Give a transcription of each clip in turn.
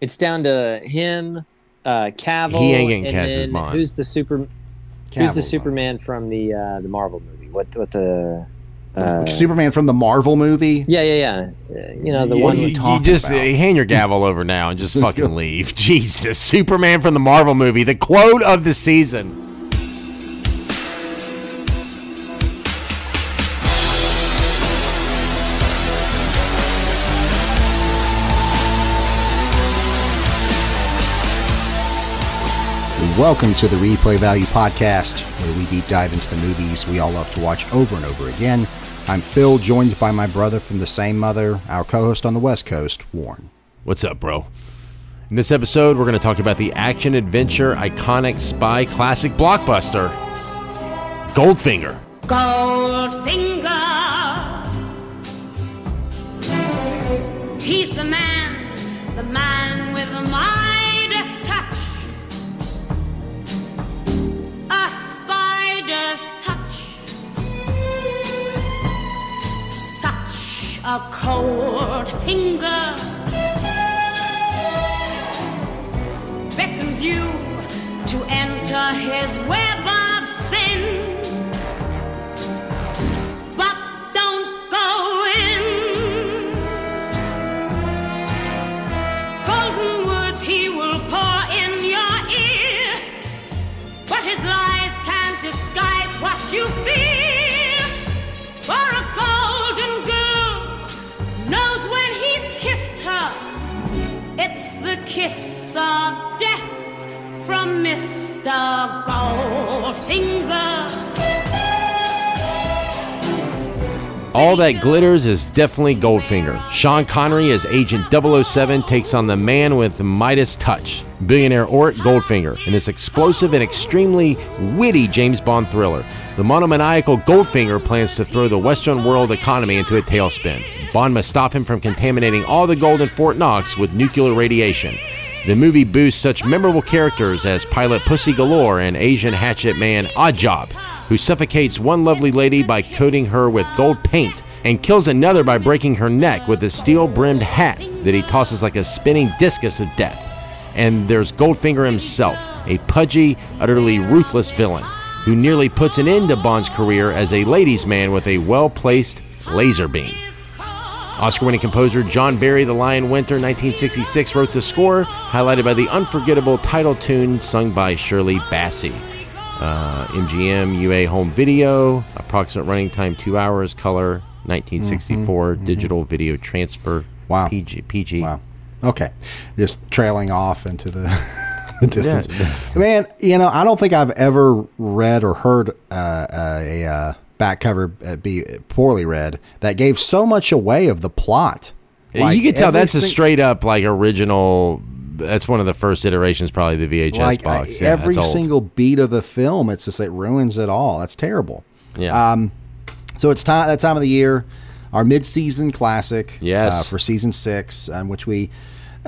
It's down to him, uh, Cavill. He ain't getting and cast as then Bond. Who's the super? who's Cavill's the on. Superman from the uh, the Marvel movie? What what the? Uh, Superman from the Marvel movie. yeah, yeah, yeah. Uh, you know the What one. are you, you you talking just about? uh, hand your gavel over now and just fucking leave. Jesus, Superman from the Marvel movie, the quote of the season. Welcome to the Replay Value Podcast, where we deep dive into the movies we all love to watch over and over again. I'm Phil, joined by my brother from the same mother, our co-host on the West Coast, Warren. What's up, bro? In this episode, we're going to talk about the action adventure iconic spy classic blockbuster, Goldfinger. Goldfinger. He's the man, the man A cold finger. Beckons you to enter his web kiss of death from Mr. Goldfinger. All that glitters is definitely Goldfinger. Sean Connery as Agent 007 takes on the man with Midas touch, billionaire Auric Goldfinger, in this explosive and extremely witty James Bond thriller. The monomaniacal Goldfinger plans to throw the Western world economy into a tailspin. Bond must stop him from contaminating all the gold in Fort Knox with nuclear radiation. The movie boosts such memorable characters as pilot Pussy Galore and Asian hatchet man Oddjob, who suffocates one lovely lady by coating her with gold paint and kills another by breaking her neck with a steel brimmed hat that he tosses like a spinning discus of death. And there's Goldfinger himself, a pudgy, utterly ruthless villain who nearly puts an end to Bond's career as a ladies' man with a well placed laser beam. Oscar winning composer John Barry, The Lion Winter, 1966, wrote the score, highlighted by the unforgettable title tune sung by Shirley Bassey. Uh, MGM UA home video, approximate running time two hours, color 1964, digital video transfer. Wow. PG. PG. Wow. Okay, just trailing off into the, the distance. Yeah. Man, you know, I don't think I've ever read or heard uh, a uh, back cover uh, be poorly read that gave so much away of the plot. Like, you can tell that's a straight up like original. That's one of the first iterations, probably the VHS like box. uh, Yeah, every single beat of the film. It's just it ruins it all. That's terrible. Yeah. Um, so it's time that time of the year, our mid-season classic. Yes. uh, for season six, in which we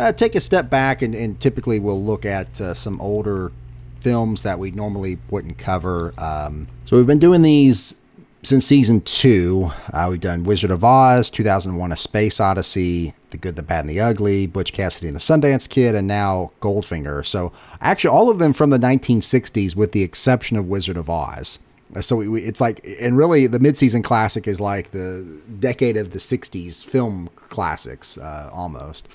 uh, take a step back and, and typically we'll look at uh, some older films that we normally wouldn't cover. Um, so we've been doing these since season two. Uh, we've done Wizard of Oz, 2001: A Space Odyssey, The Good, the Bad, and the Ugly, Butch Cassidy and the Sundance Kid, and now Goldfinger. So actually, all of them from the 1960s, with the exception of Wizard of Oz. Uh, So we, we, it's like, and really, the mid-season classic is like the decade of the '60s film classics, uh, almost.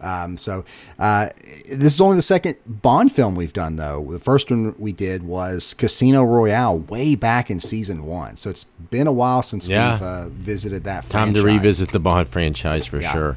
Um, so uh, this is only the second Bond film we've done, though. The first one we did was Casino Royale, way back in season one. So it's been a while since Yeah. we've uh, visited that. Time to revisit the Bond franchise for Yeah. sure.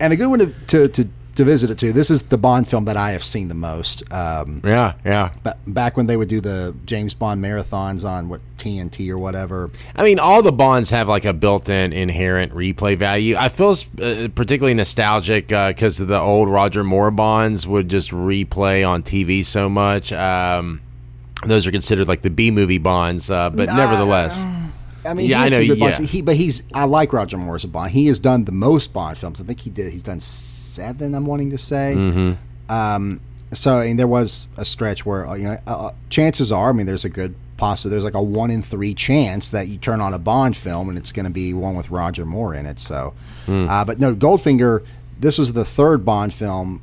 and a good one to, to to to visit it too. This is the Bond film that I have seen the most. Um, Yeah, yeah. ba- back when they would do the James Bond marathons on what TNT or whatever. I mean, all the Bonds have like a built-in inherent replay value. I feel uh, particularly nostalgic because of the old Roger Moore Bonds would just replay on TV so much. Um, those are considered like the B movie Bonds, uh, but nevertheless, I mean, Yeah, he I know, some good yeah. Bonds. He, but he's I like Roger Moore as a Bond. He has done the most Bond films. I think he did. He's done seven. I'm wanting to say. Mm-hmm. Um, so and there was a stretch where uh, you know uh, chances are, I mean, there's a good possible. There's like a one in three chance that you turn on a Bond film and it's going to be one with Roger Moore in it. So, Hmm. uh, but no, Goldfinger. This was the third Bond film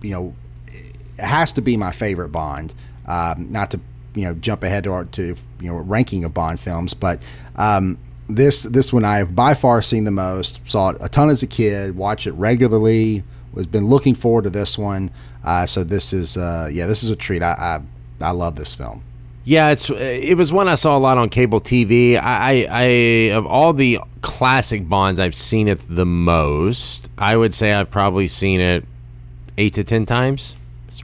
you know, it has to be my favorite Bond. Um, not to you know jump ahead to, our, to you know ranking of Bond films, but um, this this one I have by far seen the most. Saw it a ton as a kid. Watch it regularly. Was been looking forward to this one. Uh, so this is uh, yeah, this is a treat. I, I I love this film. Yeah, it's it was one I saw a lot on cable TV. I, I, I of all the classic Bonds, I've seen it the most. I would say I've probably seen it eight to ten times.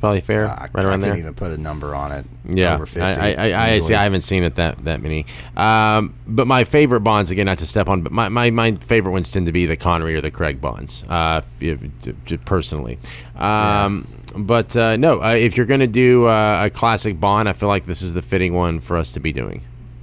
Probably fair, Uh, I, right I around can't there. even put a number on it. Yeah, over fifty. I, I, I, I see. I haven't seen it that that many. Um, but my favorite Bonds, again, not to step on, but my, my, my favorite ones tend to be the Connery or the Craig Bonds, uh, if- j- j- personally. Um, But uh, no, uh, if you're going to do uh, a classic Bond, I feel like this is the fitting one for us to be doing.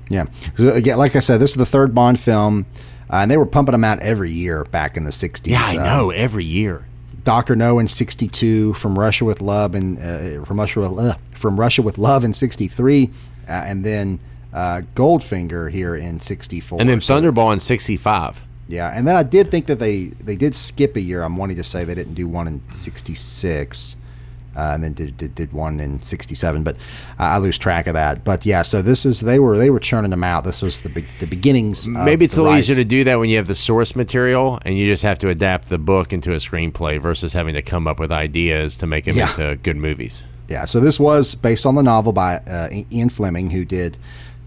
Yeah. Again, like I said, this is the third Bond film, uh, and they were pumping them out every year back in the '60s. Yeah, I Uh, know. Every year. Doctor No in '62, From Russia with Love, and uh, from Russia with uh, from Russia with Love in '63, uh, and then uh, Goldfinger here in '64. And then So- Thunderball in 65. Yeah, and then I did think that they they did skip a year. I'm wanting to say they didn't do one in '66. Uh, and then did, did did one in '67, but uh, I lose track of that. But yeah, so this is they were they were churning them out. This was the be- the beginnings. Maybe it's a little easier to do that when you have the source material and you just have to adapt the book into a screenplay versus having to come up with ideas to make them Yeah. into good movies. Yeah, so this was based on the novel by uh, Ian Fleming, who did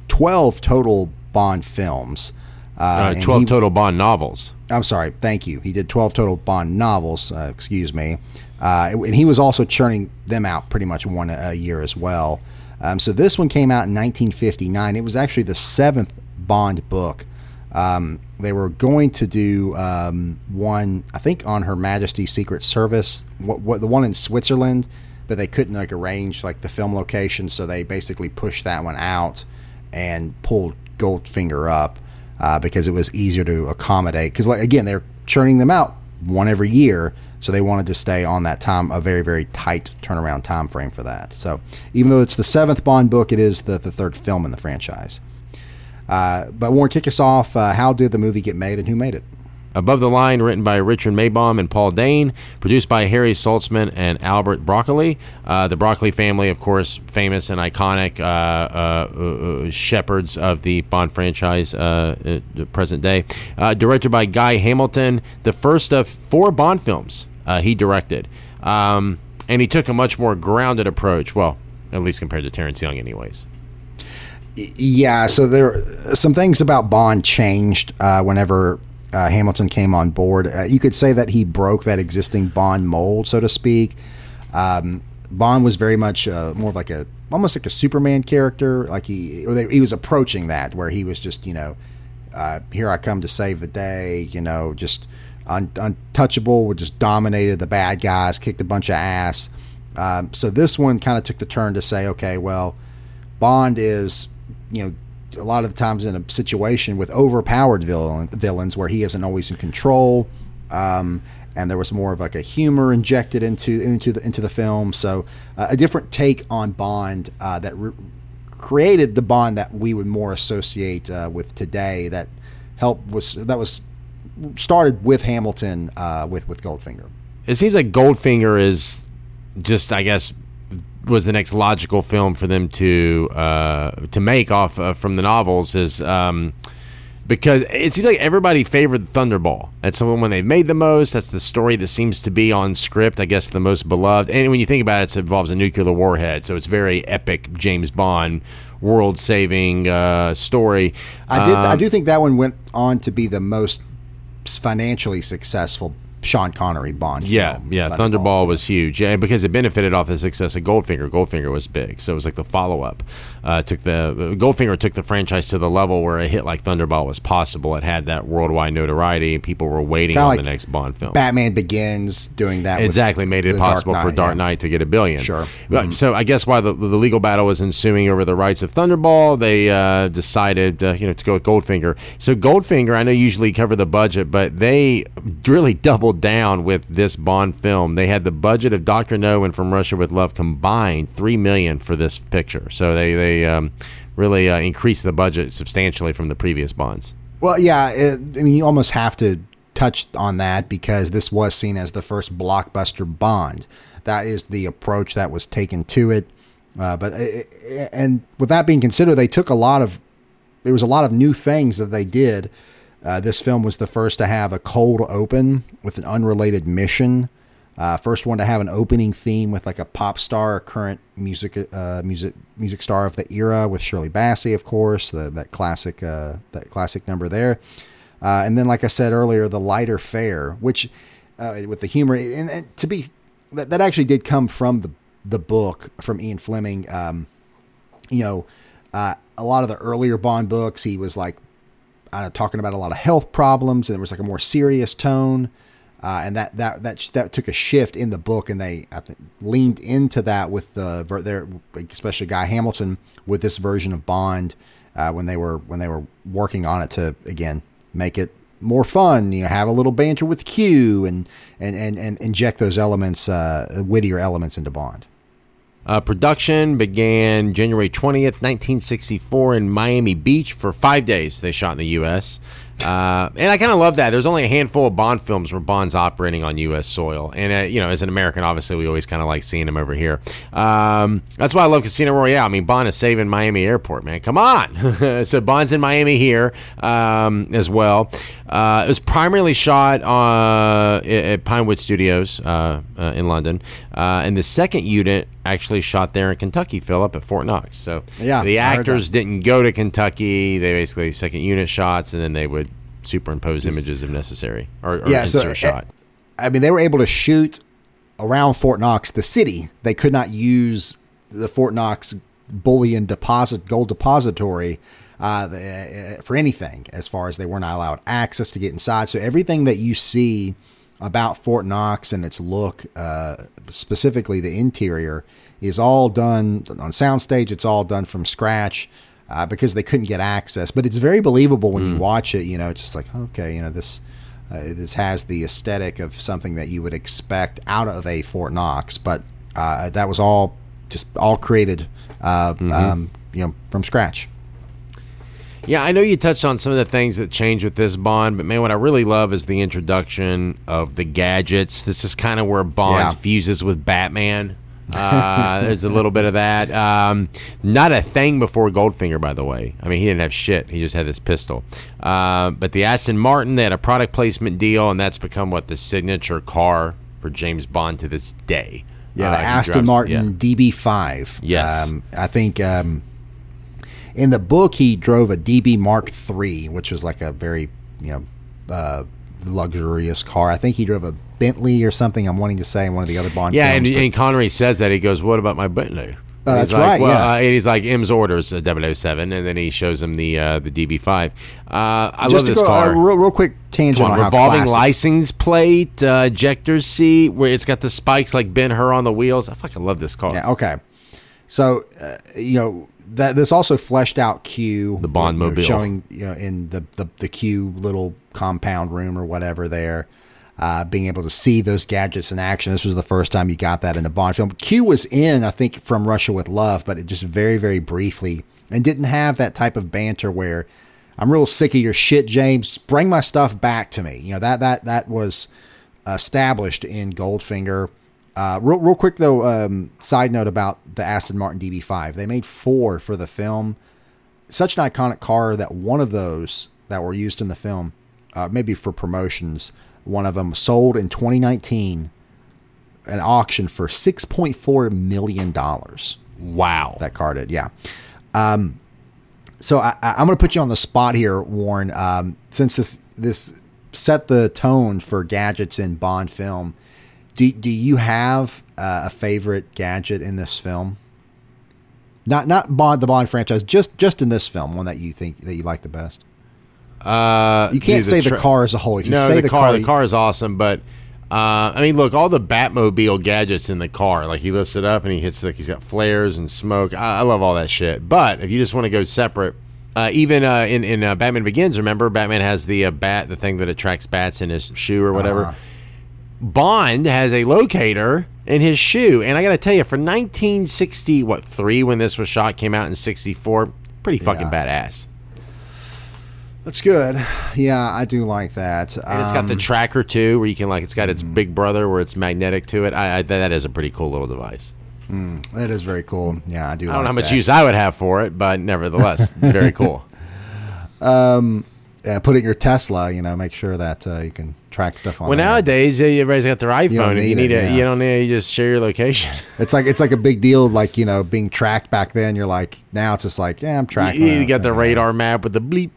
12 total Bond films. Uh, and 12 he- total Bond novels. I'm sorry, thank you. He did 12 total Bond novels, uh, excuse me. Uh, and he was also churning them out pretty much one a, year as well. Um, so this one came out in 1959. It was actually the seventh Bond book. Um, they were going to do um, one, I think, on Her Majesty's Secret Service, what, what the one in Switzerland, but they couldn't like arrange like the film location, so they basically pushed that one out and pulled Goldfinger up uh, because it was easier to accommodate. Because like again, they're churning them out one every year, so they wanted to stay on that time, a very very tight turnaround time frame for that. So even though it's the seventh Bond book, it is the, the third film in the franchise. Uh, but Warren, kick us off. Uh, how did the movie get made, and who made it? Above the Line, written by Richard Maybaum and Paul Dehn, produced by Harry Saltzman and Albert Broccoli. Uh, the Broccoli family, of course, famous and iconic uh, uh, uh, shepherds of the Bond franchise, uh, uh, the present day. Uh, directed by Guy Hamilton, the first of four Bond films uh, he directed. Um, and he took a much more grounded approach, well, at least compared to Terrence Young, anyways. Yeah, so there some things about Bond changed uh, whenever uh, Hamilton came on board. Uh, you could say that he broke that existing Bond mold, so to speak. Um, Bond was very much uh, more of like a almost like a Superman character. Like he they, he was approaching that where he was just you know uh, here I come to save the day. You know, just un- untouchable. Just dominated the bad guys, kicked a bunch of ass. Um, so this one kind of took the turn to say, okay, well, Bond is, you know, a lot of the times in a situation with overpowered villain, villains where he isn't always in control, um, and there was more of like a humor injected into into the into the film. So uh, a different take on Bond uh, that re- created the Bond that we would more associate uh, with today. That helped was that was started with Hamilton uh, with with Goldfinger. it seems like Goldfinger is just, I guess, was the next logical film for them to uh, to make off uh, from the novels is um, because it seems like everybody favored Thunderball. That's the one they made the most. That's the story that seems to be on script. I guess the most beloved. And when you think about it, it involves a nuclear warhead, so it's very epic James Bond world saving uh, story. I did. I Um, do think that one went on to be the most financially successful Sean Connery Bond. Yeah, film, yeah. Thunderball. Thunderball was huge, yeah, because it benefited off the success of Goldfinger. Goldfinger was big, so it was like the follow up. Uh, took the Goldfinger took the franchise to the level where a hit like Thunderball was possible. It had that worldwide notoriety, and people were waiting Kinda on like the next Bond film. Batman Begins doing that. with Exactly, made it the Dark possible for Knight, Dark yeah. Knight to get a billion. Sure. Mm-hmm. So I guess why the, the legal battle was ensuing over the rights of Thunderball, they uh, decided uh, you know to go with Goldfinger. So Goldfinger, I know usually cover the budget, but they really doubled down with this Bond film. They had the budget of Doctor No and From Russia with Love combined three million for this picture. So they they um, really uh, increased the budget substantially from the previous Bonds. Well, yeah. It, I mean, you almost have to touch on that because this was seen as the first blockbuster Bond. That is the approach that was taken to it. Uh, but uh, and with that being considered, they took a lot of there was a lot of new things that they did. Uh, this film was the first to have a cold open with an unrelated mission. Uh, first one to have an opening theme with like a pop star, a current music uh, music music star of the era with Shirley Bassey, of course, the, that classic uh, that classic number there. Uh, and then, like I said earlier, the lighter fare, which uh, with the humor, and, and to be that, that actually did come from the the book from Ian Fleming. Um, you know, a lot of the earlier Bond books, he was like, I talking about a lot of health problems, and there was like a more serious tone. Uh, and that, that that that took a shift in the book, and they think, leaned into that with the their especially Guy Hamilton with this version of Bond uh, when they were when they were working on it to again make it more fun. You know, have a little banter with Q and and and, and inject those elements, uh, wittier elements into Bond. Uh, production began January 20th, 1964, in Miami Beach for five days. They shot in the U.S. Uh, and I kind of love that. There's only a handful of Bond films where Bond's operating on U.S. soil, and uh, you know, as an American, obviously, we always kind of like seeing him over here. Um, that's why I love Casino Royale. I mean, Bond is saving Miami Airport, man. Come on. so Bond's in Miami here um, as well. Uh, it was primarily shot uh, at Pinewood Studios uh, uh, in London, and the second unit actually shot there in Kentucky, Philip, at Fort Knox. So yeah, the actors didn't go to Kentucky. They basically second unit shots, and then they would superimpose images if necessary, or, or yeah, insert so, shot. I mean, they were able to shoot around Fort Knox, the city. They could not use the Fort Knox bullion deposit gold depository uh, for anything, as far as they were not allowed access to get inside. So everything that you see about Fort Knox and its look, uh, specifically the interior, is all done on soundstage. It's all done from scratch uh, because they couldn't get access. But it's very believable when mm. you watch it. You know, it's just like okay, you know this. Uh, this has the aesthetic of something that you would expect out of a Fort Knox, but uh, that was all just all created, uh, mm-hmm. um, you know, from scratch. Yeah, I know you touched on some of the things that change with this Bond, but man, what I really love is the introduction of the gadgets. This is kind of where Bond yeah. fuses with Batman. Uh, there's a little bit of that. Um, not a thing before Goldfinger, by the way. I mean, he didn't have shit. He just had his pistol. Uh, but the Aston Martin, they had a product placement deal, and that's become what the signature car for James Bond to this day. Yeah, the uh, Aston drives, Martin yeah. DB5. Yes, um, I think. Um, in the book, he drove a DB Mark III, which was like a very, you know, uh, luxurious car. I think he drove a Bentley or something. I'm wanting to say in one of the other Bond. Yeah, films, and, and Connery says that he goes, "What about my Bentley?" Uh, that's like, right. Well, yeah. Uh, and he's like M's orders uh, 007, and then he shows him the uh, the DB5. Uh, I Just love this go, car. Uh, real, real quick tangent on, on revolving license plate, uh, ejector seat, where it's got the spikes like Ben Hur on the wheels. I fucking love this car. Yeah. Okay. So uh, you know that this also fleshed out Q, the Bond you know, mobile, showing you know, in the, the the Q little compound room or whatever there. Uh, being able to see those gadgets in action. This was the first time you got that in a Bond film. Q was in, I think, from Russia with Love, but it just very, very briefly and didn't have that type of banter where I'm real sick of your shit, James. Bring my stuff back to me. You know that that that was established in Goldfinger. Uh, real, real quick though, um, side note about the Aston Martin DB5. They made four for the film. Such an iconic car that one of those that were used in the film, uh, maybe for promotions, one of them sold in 2019, an auction for 6.4 million dollars. Wow, that car did, yeah. Um, so I, am going to put you on the spot here, Warren. Um, since this this set the tone for gadgets in Bond film do do you have uh, a favorite gadget in this film? Not not Bond the Bond franchise, just just in this film, one that you think that you like the best. Uh, you can't dude, say the, the car as a whole. If you no, say the, the car, car, the car is awesome, but uh, I mean, look, all the Batmobile gadgets in the car, like he lifts it up and he hits like he's got flares and smoke. I, I love all that shit. But if you just want to go separate, uh, even uh, in in uh, Batman Begins, remember Batman has the uh, bat, the thing that attracts bats in his shoe or whatever. Uh-huh. Bond has a locator in his shoe, and I got to tell you, for 1960, what three when this was shot came out in '64, pretty fucking Yeah. badass. That's good. Yeah, I do like that. And it's got the Um, tracker too, where you can like it's got its mm. big brother where it's magnetic to it. I, I that is a pretty cool little device. Mm, that is very cool. Yeah, I do. I don't know how much that. use I would have for it, but nevertheless, very cool. Um, Yeah, put it in your Tesla. You know, make sure that uh, you can track stuff on. Well, nowadays yeah, everybody's got their iPhone, don't and you need need it, to yeah. you don't need you just share your location. it's like it's like a big deal. Like you know, being tracked back then. You're like now it's just like yeah, I'm tracking. you, you got the radar map with the bleep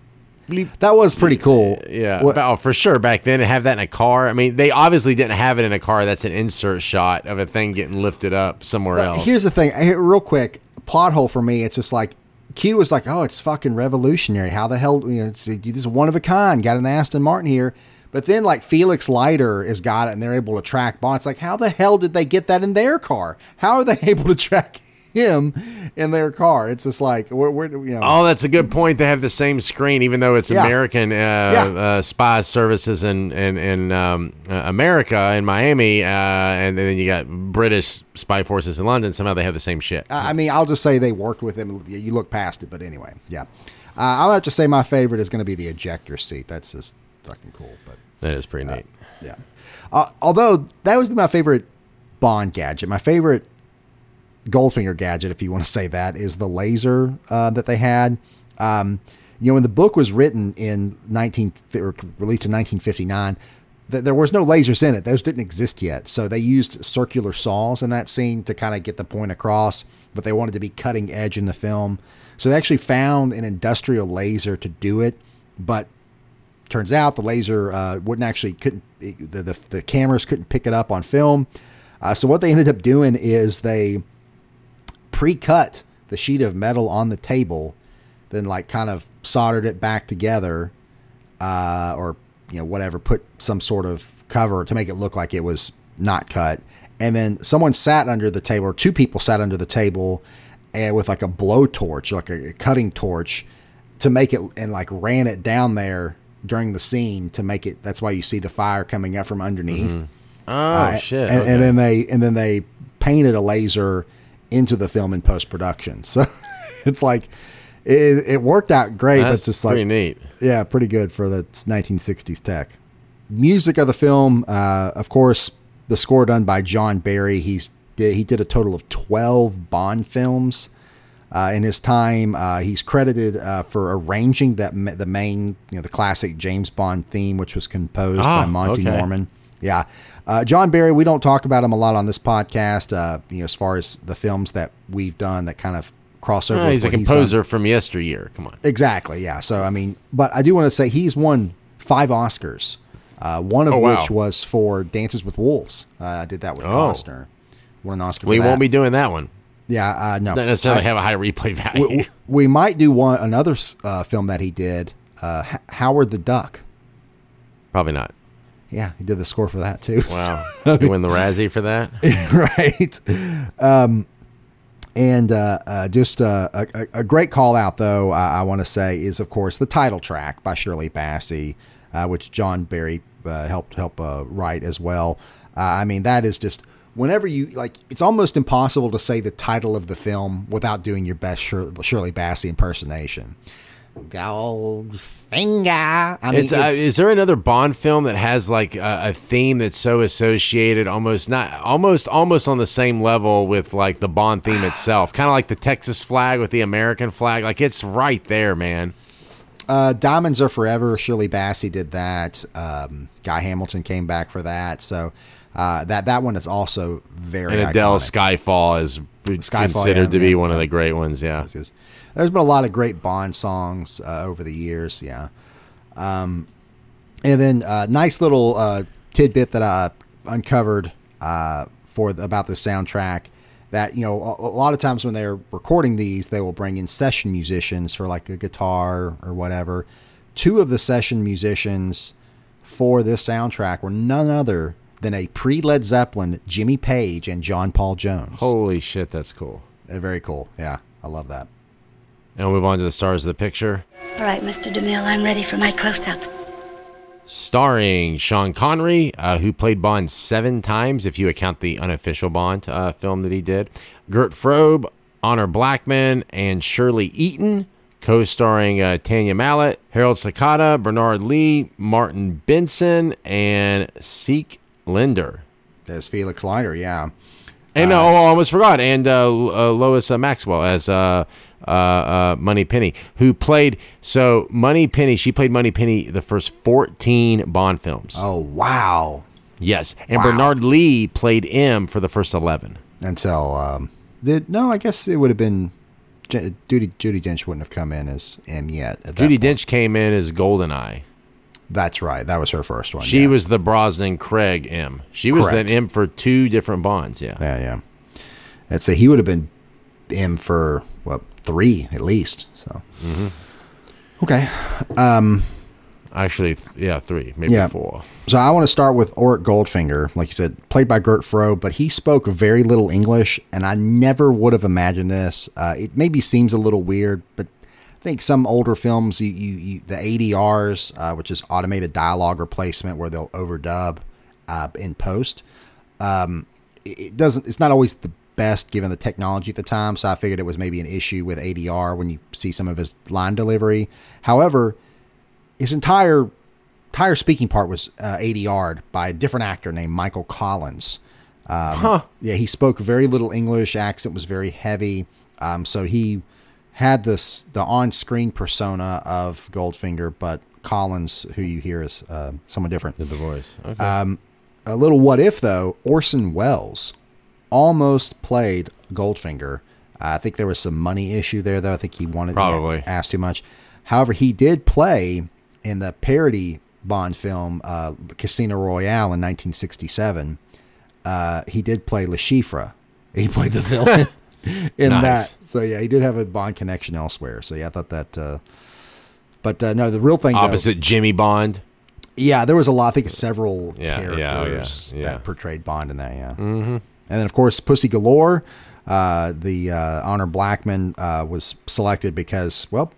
bleep. That was pretty cool. Yeah, What- oh, for sure. Back then, to have that in a car. I mean, they obviously didn't have it in a car. That's an insert shot of a thing getting lifted up somewhere else. Here's the thing, real quick plot hole for me. It's just like Q was like, oh, it's fucking revolutionary. How the hell? You know, it's, this is one of a kind. Got an Aston Martin here. But then, like Felix Leiter has got it, and they're able to track Bond. It's like, how the hell did they get that in their car? How are they able to track him in their car? It's just like, where do you know? Oh, that's a good point. They have the same screen, even though it's Yeah. American uh, uh, spy services in in, in um, uh, America in Miami, uh, and then you got British spy forces in London. Somehow they have the same shit. I I mean, I'll just say they worked with him. You look past it, but anyway, yeah. Uh, I'll have to say my favorite is going to be the ejector seat. That's just fucking cool. But that is pretty neat. Yeah. Uh, although that would be my favorite Bond gadget. My favorite Goldfinger gadget, if you want to say that, is the laser uh, that they had. Um, you know, when the book was written in 19 or released in 1959, th- there was no lasers in it. Those didn't exist yet. So they used circular saws in that scene to kind of get the point across, but they wanted to be cutting edge in the film. So they actually found an industrial laser to do it, but turns out the laser uh, wouldn't actually couldn't the, the the cameras couldn't pick it up on film. Uh, so what they ended up doing is they pre-cut the sheet of metal on the table, then like kind of soldered it back together, uh, or you know whatever, put some sort of cover to make it look like it was not cut, and then someone sat under the table, or two people sat under the table, and with like a blowtorch, like a, cutting torch, to make it and like ran it down there during the scene to make it. That's why you see the fire coming up from underneath. Oh Uh, shit! And, okay. and then they and then they painted a laser into the film in post production. So it's like it, it worked out great, but that's it's just pretty like neat. yeah, pretty good for the 1960s tech. Music of the film, uh, of course, the score done by John Barry. He's did he did a total of 12 Bond films. Uh, in his time, uh, he's credited uh, for arranging that ma- the main, you know, the classic James Bond theme, which was composed Ah, by Monty okay. Norman. Yeah, uh, John Barry. We don't talk about him a lot on this podcast. Uh, you know, as far as the films that we've done that kind of cross over. Oh, he's a composer from yesteryear. Come on. Exactly. Yeah. So I mean, but I do want to say he's won five Oscars. Uh, one of Oh, wow. which was for Dances with Wolves. Uh, I did that with Oh. Costner. Won an Oscar. We won't be doing that one. Yeah. Uh, no. Not necessarily I- have a high replay value. we, we might do one another uh, film that he did. Uh, Howard the Duck. Probably not. Yeah, he did the score for that too. Wow. you win the Razzie for that? right. Um, and uh, uh, just uh, a, a, great call out, though, I, I want to say, is of course the title track by Shirley Bassey, uh, which John Barry uh, helped help uh, write as well. Uh, I mean, that is just whenever you like, it's almost impossible to say the title of the film without doing your best Shir- Shirley Bassey impersonation. Goldfinger. I mean, It's, uh, is there another Bond film that has like a, a theme that's so associated, almost not, almost, almost on the same level with like the Bond theme itself, kind of like the Texas flag with the American flag. Like it's right there, man. Uh, Diamonds Are Forever. Shirley Bassey did that. Um, Guy Hamilton came back for that. So uh, that that one is also very. And iconic. Skyfall is Skyfall, considered yeah, to be yeah, one of the great ones. Yeah. There's been a lot of great Bond songs uh, over the years. Yeah. Um, and then uh, nice little uh, tidbit that I uncovered uh, for the, about the soundtrack. That you know, a, a lot of times when they're recording these, they will bring in session musicians for like a guitar or whatever. Two of the session musicians for this soundtrack were none other than a pre Led Zeppelin Jimmy Page and John Paul Jones. Holy shit, that's cool. Uh, very cool. Yeah, I love that. And we'll move on to the stars of the picture. All right, Mr. DeMille, I'm ready for my close-up. starring Sean Connery, uh, who played Bond seven times, if you account the unofficial Bond uh, film that he did. Gert Frobe, Honor Blackman, and Shirley Eaton co-starring uh, Tania Mallet, Harold Sakata, Bernard Lee, Martin Benson, and Cec Linder. As Felix Leiter, yeah. And oh, I almost forgot. And uh, uh, Lois uh, Maxwell as uh, uh, Money Penny, who played so Money Penny. She played Money Penny the first fourteen Bond films. Oh wow. Yes, and Wow. Bernard Lee played M for the first eleven. And so, um, did no? I guess it would have been J- Judi. Judi Dench wouldn't have come in as M yet. At Judi. Dench came in as Goldeneye. That's right. That was her first one. She yeah. was the Brosnan Craig M. She was Correct. an M for two different Bonds. Yeah. Yeah, yeah. I'd say he would have been M for three at least. So. Mm-hmm. Okay. Actually, yeah, three, maybe Yeah. four. So I want to start with Auric Goldfinger, like you said, played by Gert Froh, but he spoke very little English, and I never would have imagined this. Uh, it maybe seems a little weird, but I think some older films, you, you, you the ADRs, uh, which is automated dialogue replacement, where they'll overdub uh, in post. Um, it doesn't. It's not always the best given the technology at the time, so I figured it was maybe an issue with ADR when you see some of his line delivery. However, his entire entire speaking part was uh, ADR'd by a different actor named Michael Collins. Um, Yeah, he spoke very little English. Accent was very heavy. Um, so he had this the on screen persona of Goldfinger, but Collins, who you hear is uh, someone different. Did the voice? Okay. Um, a little what if though, Orson Welles almost played Goldfinger. I think there was some money issue there though. I think he wanted Probably. he asked too much. However, he did play in the parody Bond film uh, Casino Royale in 1967. Uh, he did play Le Chiffre. He played the villain in Nice. that. So yeah, he did have a Bond connection elsewhere. So yeah, I thought that. Uh, but uh, no, the real thing though, Opposite Jimmy Bond. yeah, there was a lot. I think several Yeah, yeah, oh, yeah, characters yeah. that portrayed Bond in that. Yeah, mm-hmm. And then of course Pussy Galore, uh, the uh, Honor Blackman uh, was selected because, well,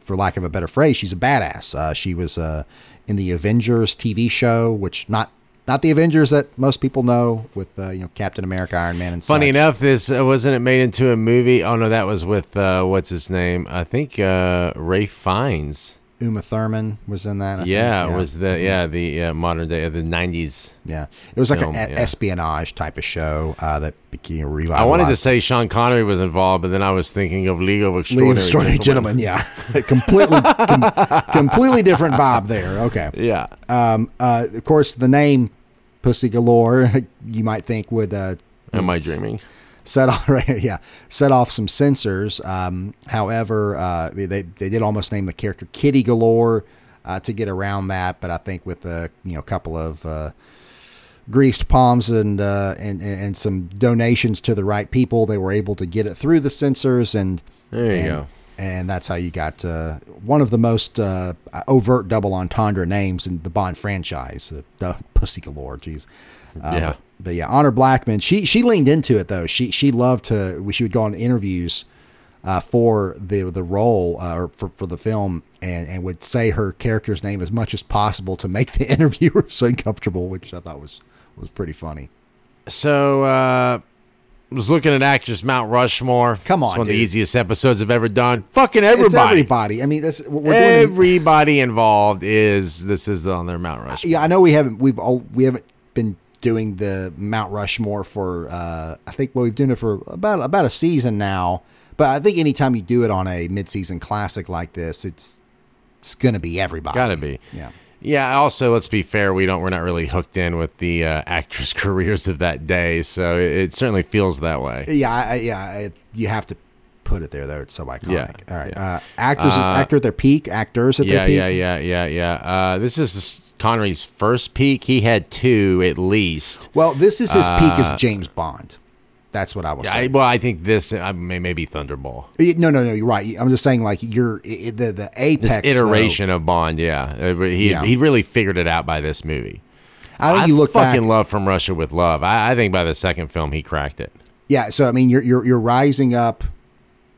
for lack of a better phrase, she's a badass. Uh, she was uh, in the Avengers TV show, which not not the Avengers that most people know with uh, you know Captain America, Iron Man, and Funny such. enough, this uh, wasn't it made into a movie. Oh no, that was with uh, what's his name? I think uh, Ralph Fiennes. Uma Thurman was in that. Think. Yeah, it was the yeah the uh, modern day of the nineties. yeah. It was like film, an yeah. espionage type of show uh, that became revitalized. I wanted to say Sean Connery was involved, but then I was thinking of League of League Extraordinary, of Extraordinary Gentlemen. Gentlemen. Yeah, completely, com- completely different vibe there. Okay. Yeah, Um. Uh. Of course, the name Pussy Galore, you might think would uh, am I dreaming? Set off, right, yeah, set off some sensors. Um. However, uh, they they did almost name the character Kitty Galore uh, to get around that, but I think with a you know couple of uh, greased palms and, uh, and and some donations to the right people, they were able to get it through the censors and There you and, go. And that's how you got uh, one of the most uh, overt double entendre names in the Bond franchise, uh, the Pussy Galore. Jeez. Uh, Yeah. But, yeah, Honor Blackman. She she leaned into it though. She she loved to. She would go on interviews uh, for the the role uh, or for, for the film, and and would say her character's name as much as possible to make the interviewers uncomfortable, which I thought was was pretty funny. So uh was looking at actress Mount Rushmore. Come It's on, one of the easiest episodes I've ever done. Fucking It's everybody. everybody. I mean, that's we're doing. Everybody involved is this is on their Mount Rushmore. Yeah, I know we haven't we've all we haven't been doing the Mount Rushmore for uh I think well we've done it for about about a season now. But I think anytime you do it on a mid-season classic like this, it's it's going to be everybody. Gotta be. Yeah. Yeah. Also, let's be fair. We don't. We're not really hooked in with the uh, actors' careers of that day, so it, it certainly feels that way. Yeah, I, yeah, I, you have to put it there though. It's so iconic. Yeah, All right. yeah. Uh, actors actor at their peak, actors at Yeah, their peak. yeah, yeah, yeah, yeah. Uh, this is Connery's first peak. He had two at least. Well, this is his peak as Uh, James Bond. That's what I was. I, say. well, I think this uh, may maybe Thunderball. no, no, no. You're right. I'm just saying, like you're i- i- the the This apex though, iteration of Bond, yeah, Uh, he Yeah. he really figured it out by this movie. I think you look fucking back. love From Russia with Love. I, I think by the second film he cracked it. Yeah, so I mean, you're you're you're rising up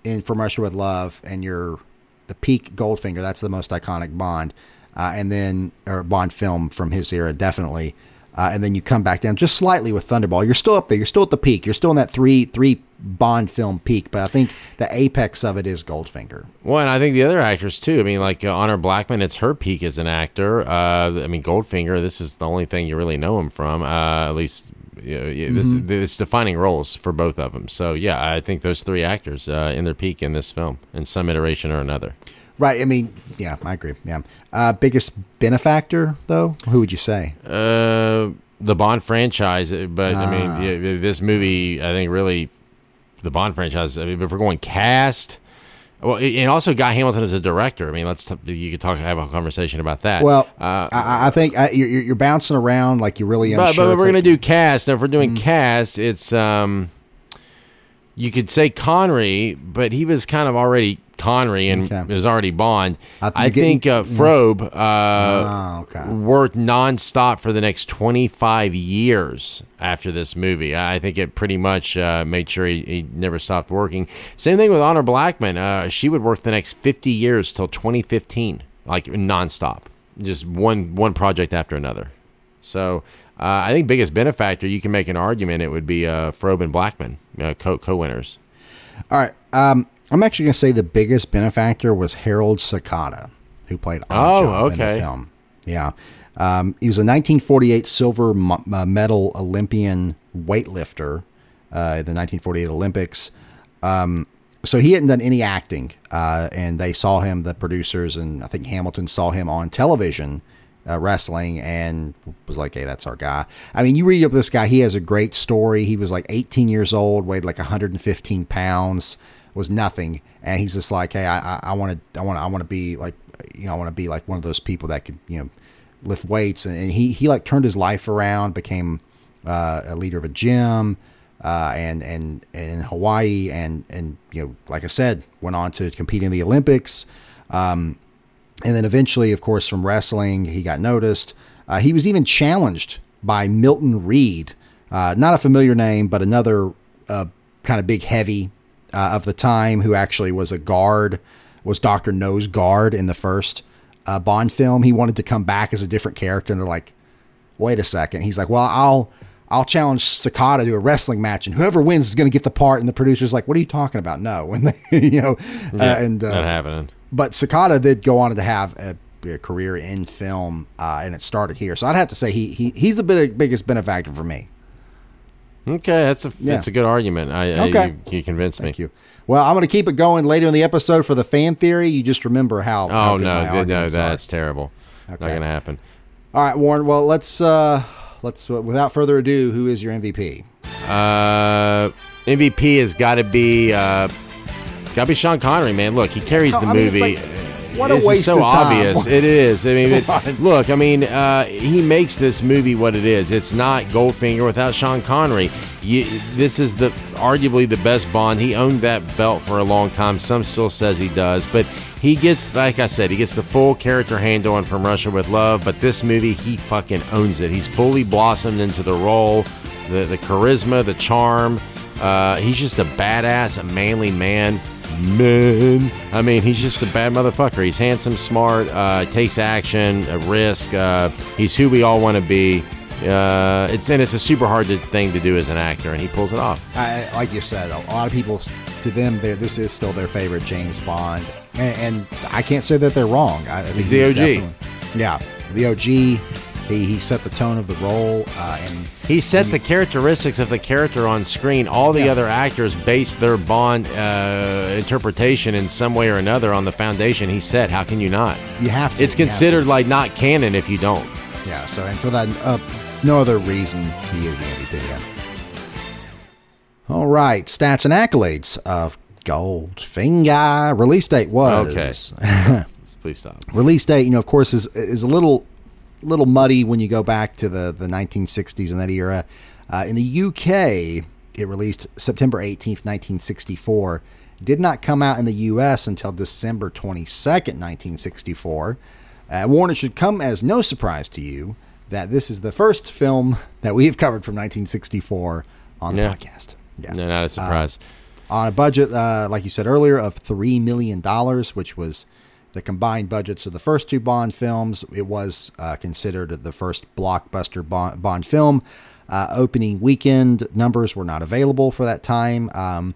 in From Russia with Love, and you're the peak Goldfinger. That's the most iconic Bond, uh, and then or Bond film from his era, definitely. Uh, and then you come back down just slightly with Thunderball. You're still up there. You're still at the peak. You're still in that three three Bond film peak, but I think the apex of it is Goldfinger. Well, and I think the other actors too. I mean, like uh, Honor Blackman, it's her peak as an actor. Uh, I mean, Goldfinger, this is the only thing you really know him from. Uh, at least, you know, yeah, this, this defining roles for both of them. So yeah, I think those three actors uh, in their peak in this film, in some iteration or another. Right. I mean, yeah, I agree. Yeah. Uh, biggest benefactor, though? Who would you say? Uh, the Bond franchise, uh, but I Ah. mean, yeah, this movie, I think, really, the Bond franchise. I mean, if we're going cast, well, and also Guy Hamilton as a director. I mean, let's t- you could talk, have a conversation about that. Well, uh, I, I think uh, you're, you're bouncing around like you're really but, unsure. but we're gonna do cast. Now, if we're doing Mm-hmm. cast, it's um, you could say Connery, but he was kind of already Connery and Okay. was already Bond. I I, think getting- think uh, Frobe uh, Oh, okay. worked nonstop for the next 25 years after this movie. I think it pretty much uh, made sure he, he never stopped working. Same thing with Honor Blackman. Uh, she would work the next 50 years till 2015, like nonstop, just one one project after another. So uh, I think biggest benefactor you can make an argument it would be uh, Frobe and Blackman, uh, co co winners. All right. Um, I'm actually going to say the biggest benefactor was Harold Sakata, who played Oh, Oddjob in okay. the film. Yeah. Um, he was a 1948 silver mo- uh, medal Olympian weightlifter uh, at the 1948 Olympics. Um, so he hadn't done any acting, uh, and they saw him, the producers, and I think Hamilton saw him on television uh, wrestling and was like, hey, that's our guy. I mean, you read up this guy, he has a great story. He was like 18 years old, weighed like 115 pounds, was nothing. And he's just like, hey, I want to, I want to, I want to be like, you know, I want to be like one of those people that could, you know, lift weights. And, and he, he like turned his life around, became uh, a leader of a gym. Uh, and and in Hawaii, and and you know, like I said, went on to compete in the Olympics. Um, and then eventually, of course, from wrestling, he got noticed. Uh, he was even challenged by Milton Reid, uh, not a familiar name, but another uh, kind of big heavy uh, of the time who actually was a guard, was Doctor No's guard in the first uh, Bond film. He wanted to come back as a different character, and they're like, "Wait a second. He's like, "Well, I'll." I'll challenge Sakata to a wrestling match, and whoever wins is going to get the part. And the producer's like, "What are you talking about? No." And they, you know, uh, and uh, Not happening. But Sakata did go on to have a, a career in film, uh, and it started here. So I'd have to say he, he he's the big, biggest benefactor for me. Okay, that's a Yeah. that's a good argument. I, I Okay. you, you convinced Thank me. you. Well, I'm going to keep it going later in the episode for the fan theory. You just remember how. how Oh good no, no, arguments are. that's terrible. Not gonna happen. all right, Warren. Well, let's uh, let's uh, without further ado, who is your MVP? Uh, MVP has got to be uh, got to be Sean Connery, man. Look, he carries the I mean, movie. like, what a This is waste so of time. obvious. It is. I mean, it, look. I mean, uh, he makes this movie what it is. It's not Goldfinger without Sean Connery. You, this is the arguably the best Bond. He owned that belt for a long time. Some still says he does, but he gets, like I said, he gets the full character handle on From Russia with Love. But this movie, he fucking owns it. He's fully blossomed into the role, the the charisma, the charm. Uh, he's just a badass, a manly man. Man, I mean, he's just a bad motherfucker. He's handsome, smart, uh, takes action, a risk. Uh, he's who we all want to be. Uh, it's and it's a super hard to, thing to do as an actor, and he pulls it off. I, like you said, a lot of people, to them, this is still their favorite James Bond, and, and I can't say that they're wrong. I, I think He's the OG. Yeah, the OG. He, he set the tone of the role, uh, and He set the characteristics of the character on screen. All the Yeah. other actors based their Bond uh, interpretation in some way or another on the foundation he set. How can you not? you have to. It's to. considered like not canon if you don't. Yeah. So, and for that, uh, no other reason, he is the MVP. Yeah. All right, stats and accolades of Goldfinger. Release date was Okay. Please stop. release date, you know, of course, is is a little little muddy when you go back to the the 1960s and that era. Uh, in the UK, it released September 18th, 1964. Did not come out in the US until December 22nd, 1964. Uh, Warren, it should come as no surprise to you that this is the first film that we have covered from 1964 on the Yeah. podcast. Yeah No, not a surprise. on a budget, uh, like you said earlier, of three million dollars, which was the combined budgets of the first two Bond films, it was uh, considered the first blockbuster Bond, Bond film. Uh, opening weekend numbers were not available for that time. Um,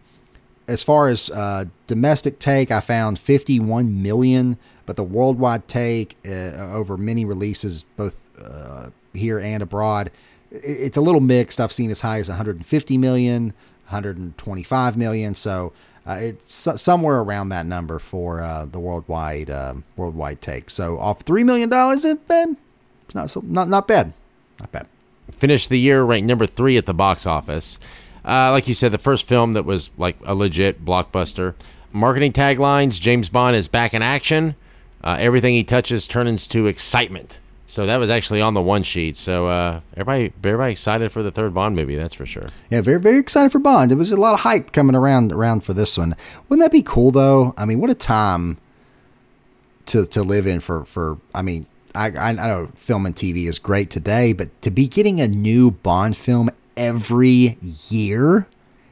as far as uh, domestic take, I found 51 million, but the worldwide take uh, over many releases, both uh, here and abroad, it's a little mixed. I've seen as high as 150 million, 125 million. So uh, it's somewhere around that number for uh, the worldwide um worldwide take. So off three million dollars, it, it's not so not not bad, not bad. finished the year ranked number three at the box office. Uh, like you said, the first film that was like a legit blockbuster. Marketing taglines: James Bond is back in action. Uh, everything he touches turns to excitement. So that was actually on the one sheet. So uh, everybody, everybody excited for the third Bond movie. That's for sure. Yeah, very very excited for Bond. There was a lot of hype coming around around for this one. Wouldn't that be cool though? I mean, what a time to to live in for for. I mean, I I know film and TV is great today, but to be getting a new Bond film every year,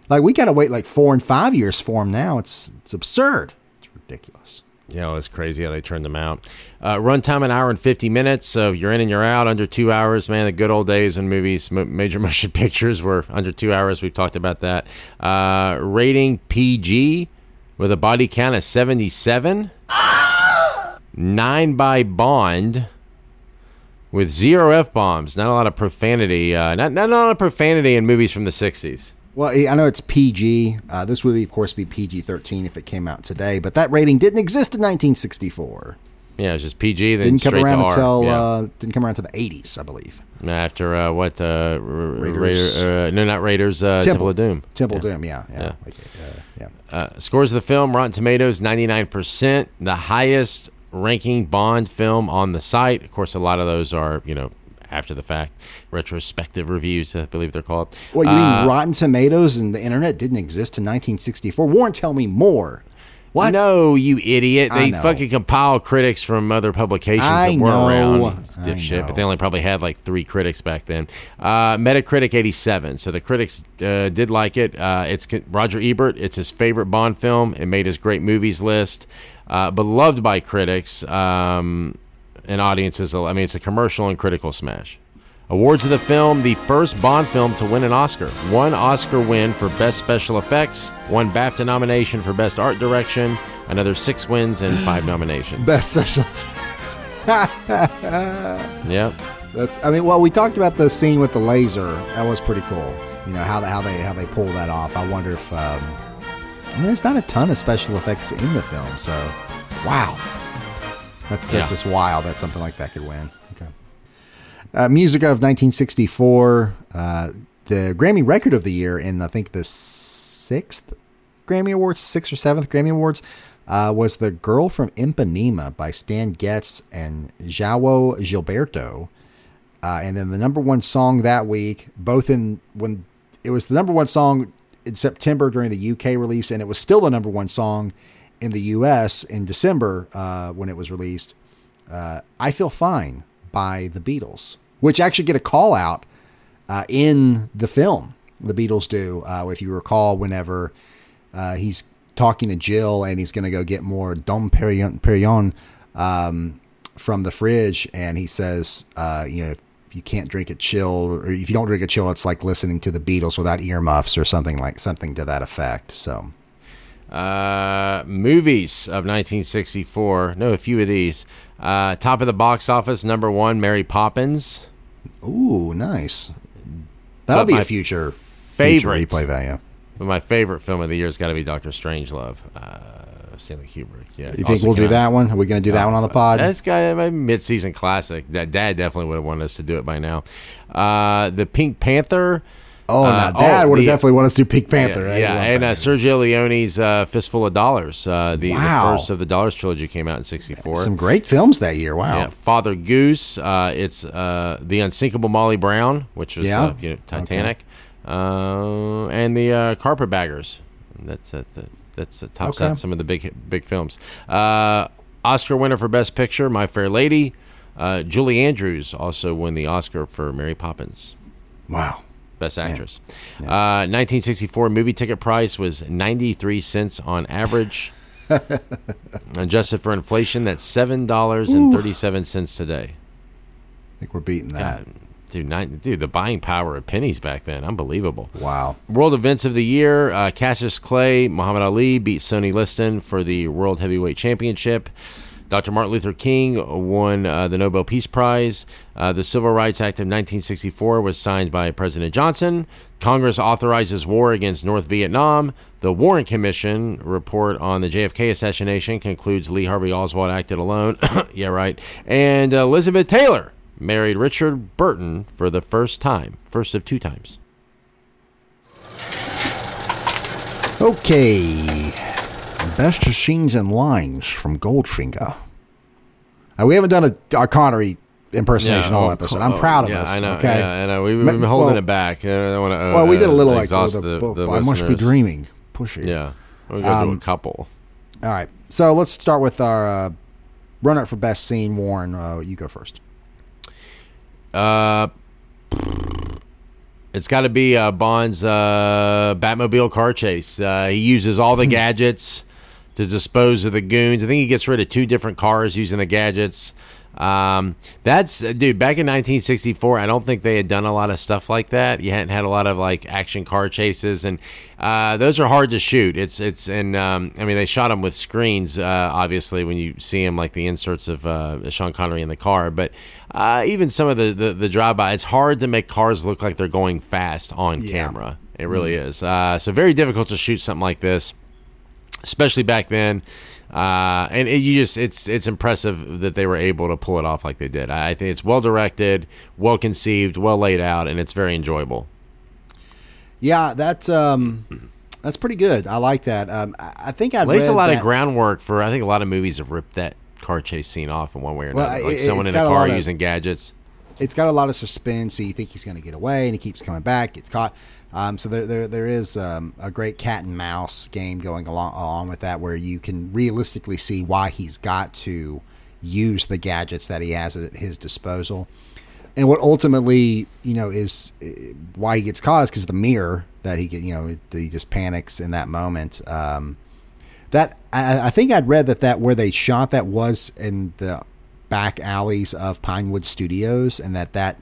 like we got to wait like four and five years for them now. It's it's absurd. It's ridiculous. Know, it's crazy how they turned them out. Uh, runtime an hour and 50 minutes. So you're in and you're out under two hours, man. The good old days when movies, major motion pictures were under two hours. We've talked about that. Uh, rating PG with a body count of 77. Nine by Bond with zero F bombs. Not a lot of profanity. Uh, not, not a lot of profanity in movies from the 60s. Well, I know it's PG. Uh, this would, be, of course, be PG 13 if it came out today, but that rating didn't exist in 1964. Yeah, it was just PG. Then Didn't come around until Yeah. uh, didn't come around to the 80s, I believe. After uh, what? Uh, Raiders. Raiders. uh, no, not Raiders. Uh, Temple. of Doom. Temple Yeah. Doom, yeah, yeah, Yeah. Like, uh, yeah. Uh, scores of the film: Rotten Tomatoes, ninety-nine percent, the highest ranking Bond film on the site. Of course, a lot of those are you know after the fact, retrospective reviews, I believe they're called. What you Uh, mean? Rotten Tomatoes and the internet didn't exist in 1964? Warren, tell me more. What? No, you idiot! They fucking compile critics from other publications I that were know. around, dipshit. But they only probably had like three critics back then. Uh, Metacritic eighty-seven. So the critics uh, did like it. Uh, it's Roger Ebert. It's his favorite Bond film. It made his great movies list. Uh, beloved by critics um, and audiences. I mean, it's a commercial and critical smash. Awards of the film, the first Bond film to win an Oscar. One Oscar win for Best Special Effects, one BAFTA nomination for Best Art Direction, another six wins and five nominations. Best special effects. Yep. That's. I mean, well, we talked about the scene with the laser. That was pretty cool. You know how they, how they how they pull that off. I wonder if. Um, I mean, there's not a ton of special effects in the film, so wow, that's that's Yeah. just wild that something like that could win. Okay. Uh, music of 1964, uh, the Grammy Record of the Year in I think the sixth Grammy Awards, sixth or seventh Grammy Awards, uh, was "The Girl from Ipanema" by Stan Getz and João Gilberto. Uh, and then the number one song that week, both in when it was the number one song in September during the UK release, and it was still the number one song in the US in December uh, when it was released. Uh, I Feel Fine by the Beatles, which actually get a call out uh, in the film. The Beatles do. Uh, if you recall, whenever uh, he's talking to Jill and he's going to go get more Dom Perignon, um, from the fridge, and he says, uh, you know, if you can't drink it chilled, or if you don't drink it chilled, it's like listening to the Beatles without earmuffs or something like something to that effect. So, Uh, movies of 1964. No, a few of these. Uh, top of the box office, number one, Mary Poppins. ooh, nice. That'll But be a future favorite- future replay value. But my favorite film of the year has got to be Doctor Strangelove. Uh, Stanley Kubrick. Yeah. You think Also we'll do out- that one? Are we going to do that one on the pod? That's got a mid-season classic. That Dad definitely would have wanted us to do it by now. Uh, the Pink Panther. Oh, uh, now Dad oh, would have definitely wanted us to do Pink Panther. Yeah, yeah, and uh. Sergio Leone's uh, Fistful of Dollars. Uh, the, the first of the Dollars trilogy came out in '64. Some great films that year. Wow. Yeah, Father Goose. Uh, it's uh, the Unsinkable Molly Brown, which was Yeah? uh, you know, Titanic, uh, and the uh, Carpetbaggers. That's the, that's uh, tops Okay. out some of the big big films. Uh, Oscar winner for Best Picture, My Fair Lady. Uh, Julie Andrews also won the Oscar for Mary Poppins. Wow. Best Actress. Uh, 1964 movie ticket price was 93 cents on average. Adjusted for inflation, that's seven dollars and thirty-seven cents today. I think we're beating that. Dude, nine, dude, the buying power of pennies back then, unbelievable. Wow. World events of the year: uh, Cassius Clay, Muhammad Ali beat Sonny Liston for the World Heavyweight Championship. Dr. Martin Luther King won uh, the Nobel Peace Prize. Uh, the Civil Rights Act of 1964 was signed by President Johnson. Congress authorizes war against North Vietnam. The Warren Commission report on the JFK assassination concludes Lee Harvey Oswald acted alone. yeah, right. And Elizabeth Taylor married Richard Burton for the first time, first of two times. Okay. Best scenes and lines from Goldfinger. Uh, we haven't done a, a Connery impersonation all oh, episode. oh, I'm proud of yeah, us. I know. Okay. Yeah, I know. We've, been holding well- it back. I don't want to. Well, we did a little like oh, exhaust the, the, the I must be dreaming. Push it. Yeah, we'll go Um, do a couple. All right. So let's start with our uh, runner for best scene. Warren, uh, you go first. Uh, it's got to be uh, Bond's uh, Batmobile car chase. Uh, he uses all Hmm. the gadgets to dispose of the goons. I think he gets rid of two different cars using the gadgets. Um, that's dude. Back in 1964, I don't think they had done a lot of stuff like that. You hadn't had a lot of like action car chases, and uh, those are hard to shoot. It's it's and um, I mean they shot them with screens, uh, obviously when you see them like the inserts of uh, Sean Connery in the car. But uh, even some of the the, the drive by, it's hard to make cars look like they're going fast on Yeah. camera. It really is. Uh, so very difficult to shoot something like this especially back then. Uh, and it, you just it's it's impressive that they were able to pull it off like they did. I, I think it's well directed, well conceived, well laid out, and it's very enjoyable. Yeah, that's um, that's pretty good. I like that. Um, I, think I Lays a lot that, of groundwork for. I think a lot of movies have ripped that car chase scene off in one way or Well, another. like it- someone in a got a car of- using gadgets. It's got a lot of suspense. So you think he's going to get away, and he keeps coming back, gets caught. Um, so there, there, there is um, a great cat and mouse game going along along with that, where you can realistically see why he's got to use the gadgets that he has at his disposal. And what ultimately, you know, is uh, why he gets caught is because the mirror that he you know, he just panics in that moment. Um, that I, I think I'd read that that where they shot that was in the back alleys of Pinewood Studios, and that that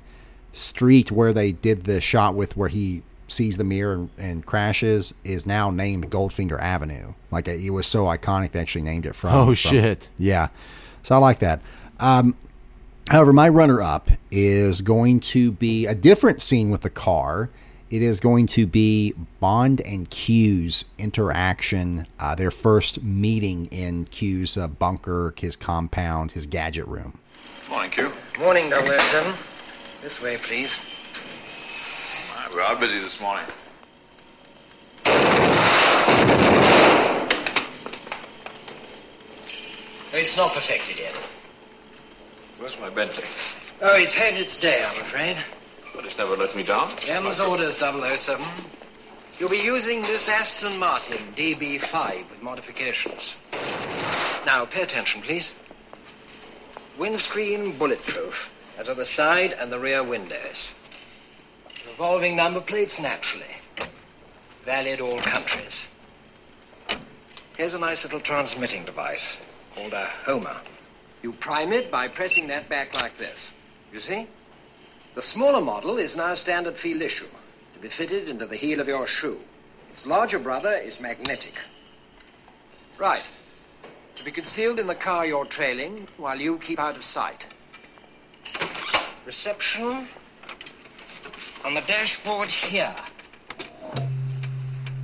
street where they did the shot with where he sees the mirror and, and crashes is now named Goldfinger Avenue. Like it was so iconic, they actually named it from. Oh from- shit! yeah. So I like that. Um, however, my runner up is going to be a different scene with the car. It is going to be Bond and Q's interaction, uh, their first meeting in Q's uh, bunker, his compound, his gadget room. Morning, Q. Morning, 007. This way, please. We are busy this morning. Oh, it's not perfected yet. Where's my Bentley? Oh, it's had its day, I'm afraid. Oh, but it's never let me down. M's orders, 007. You'll be using this Aston Martin DB5 with modifications. Now, pay attention, please. Windscreen bulletproof, as are the side and the rear windows. Revolving number plates, naturally. Valid all countries. Here's a nice little transmitting device called a Homer. You prime it by pressing that back like this. You see? The smaller model is now standard field issue to be fitted into the heel of your shoe. Its larger brother is magnetic. Right. To be concealed in the car you're trailing while you keep out of sight. Reception on the dashboard here.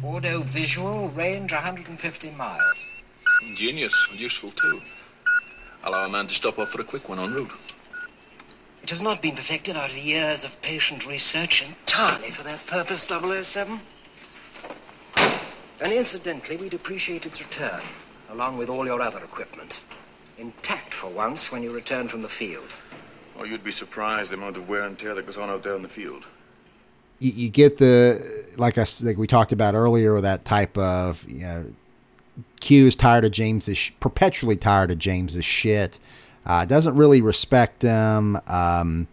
Audio visual range 150 miles. Ingenious and useful, too. Allow a man to stop off for a quick one en route. It has not been perfected out of years of patient research entirely for that purpose, 007. And incidentally, we'd appreciate its return, along with all your other equipment. Intact for once when you return from the field. Oh, you'd be surprised the amount of wear and tear that goes on out there in the field. You, you get the like I like we talked about earlier with that type of you know, Q is tired of James's perpetually tired of James's shit. Uh, doesn't really respect him. Um,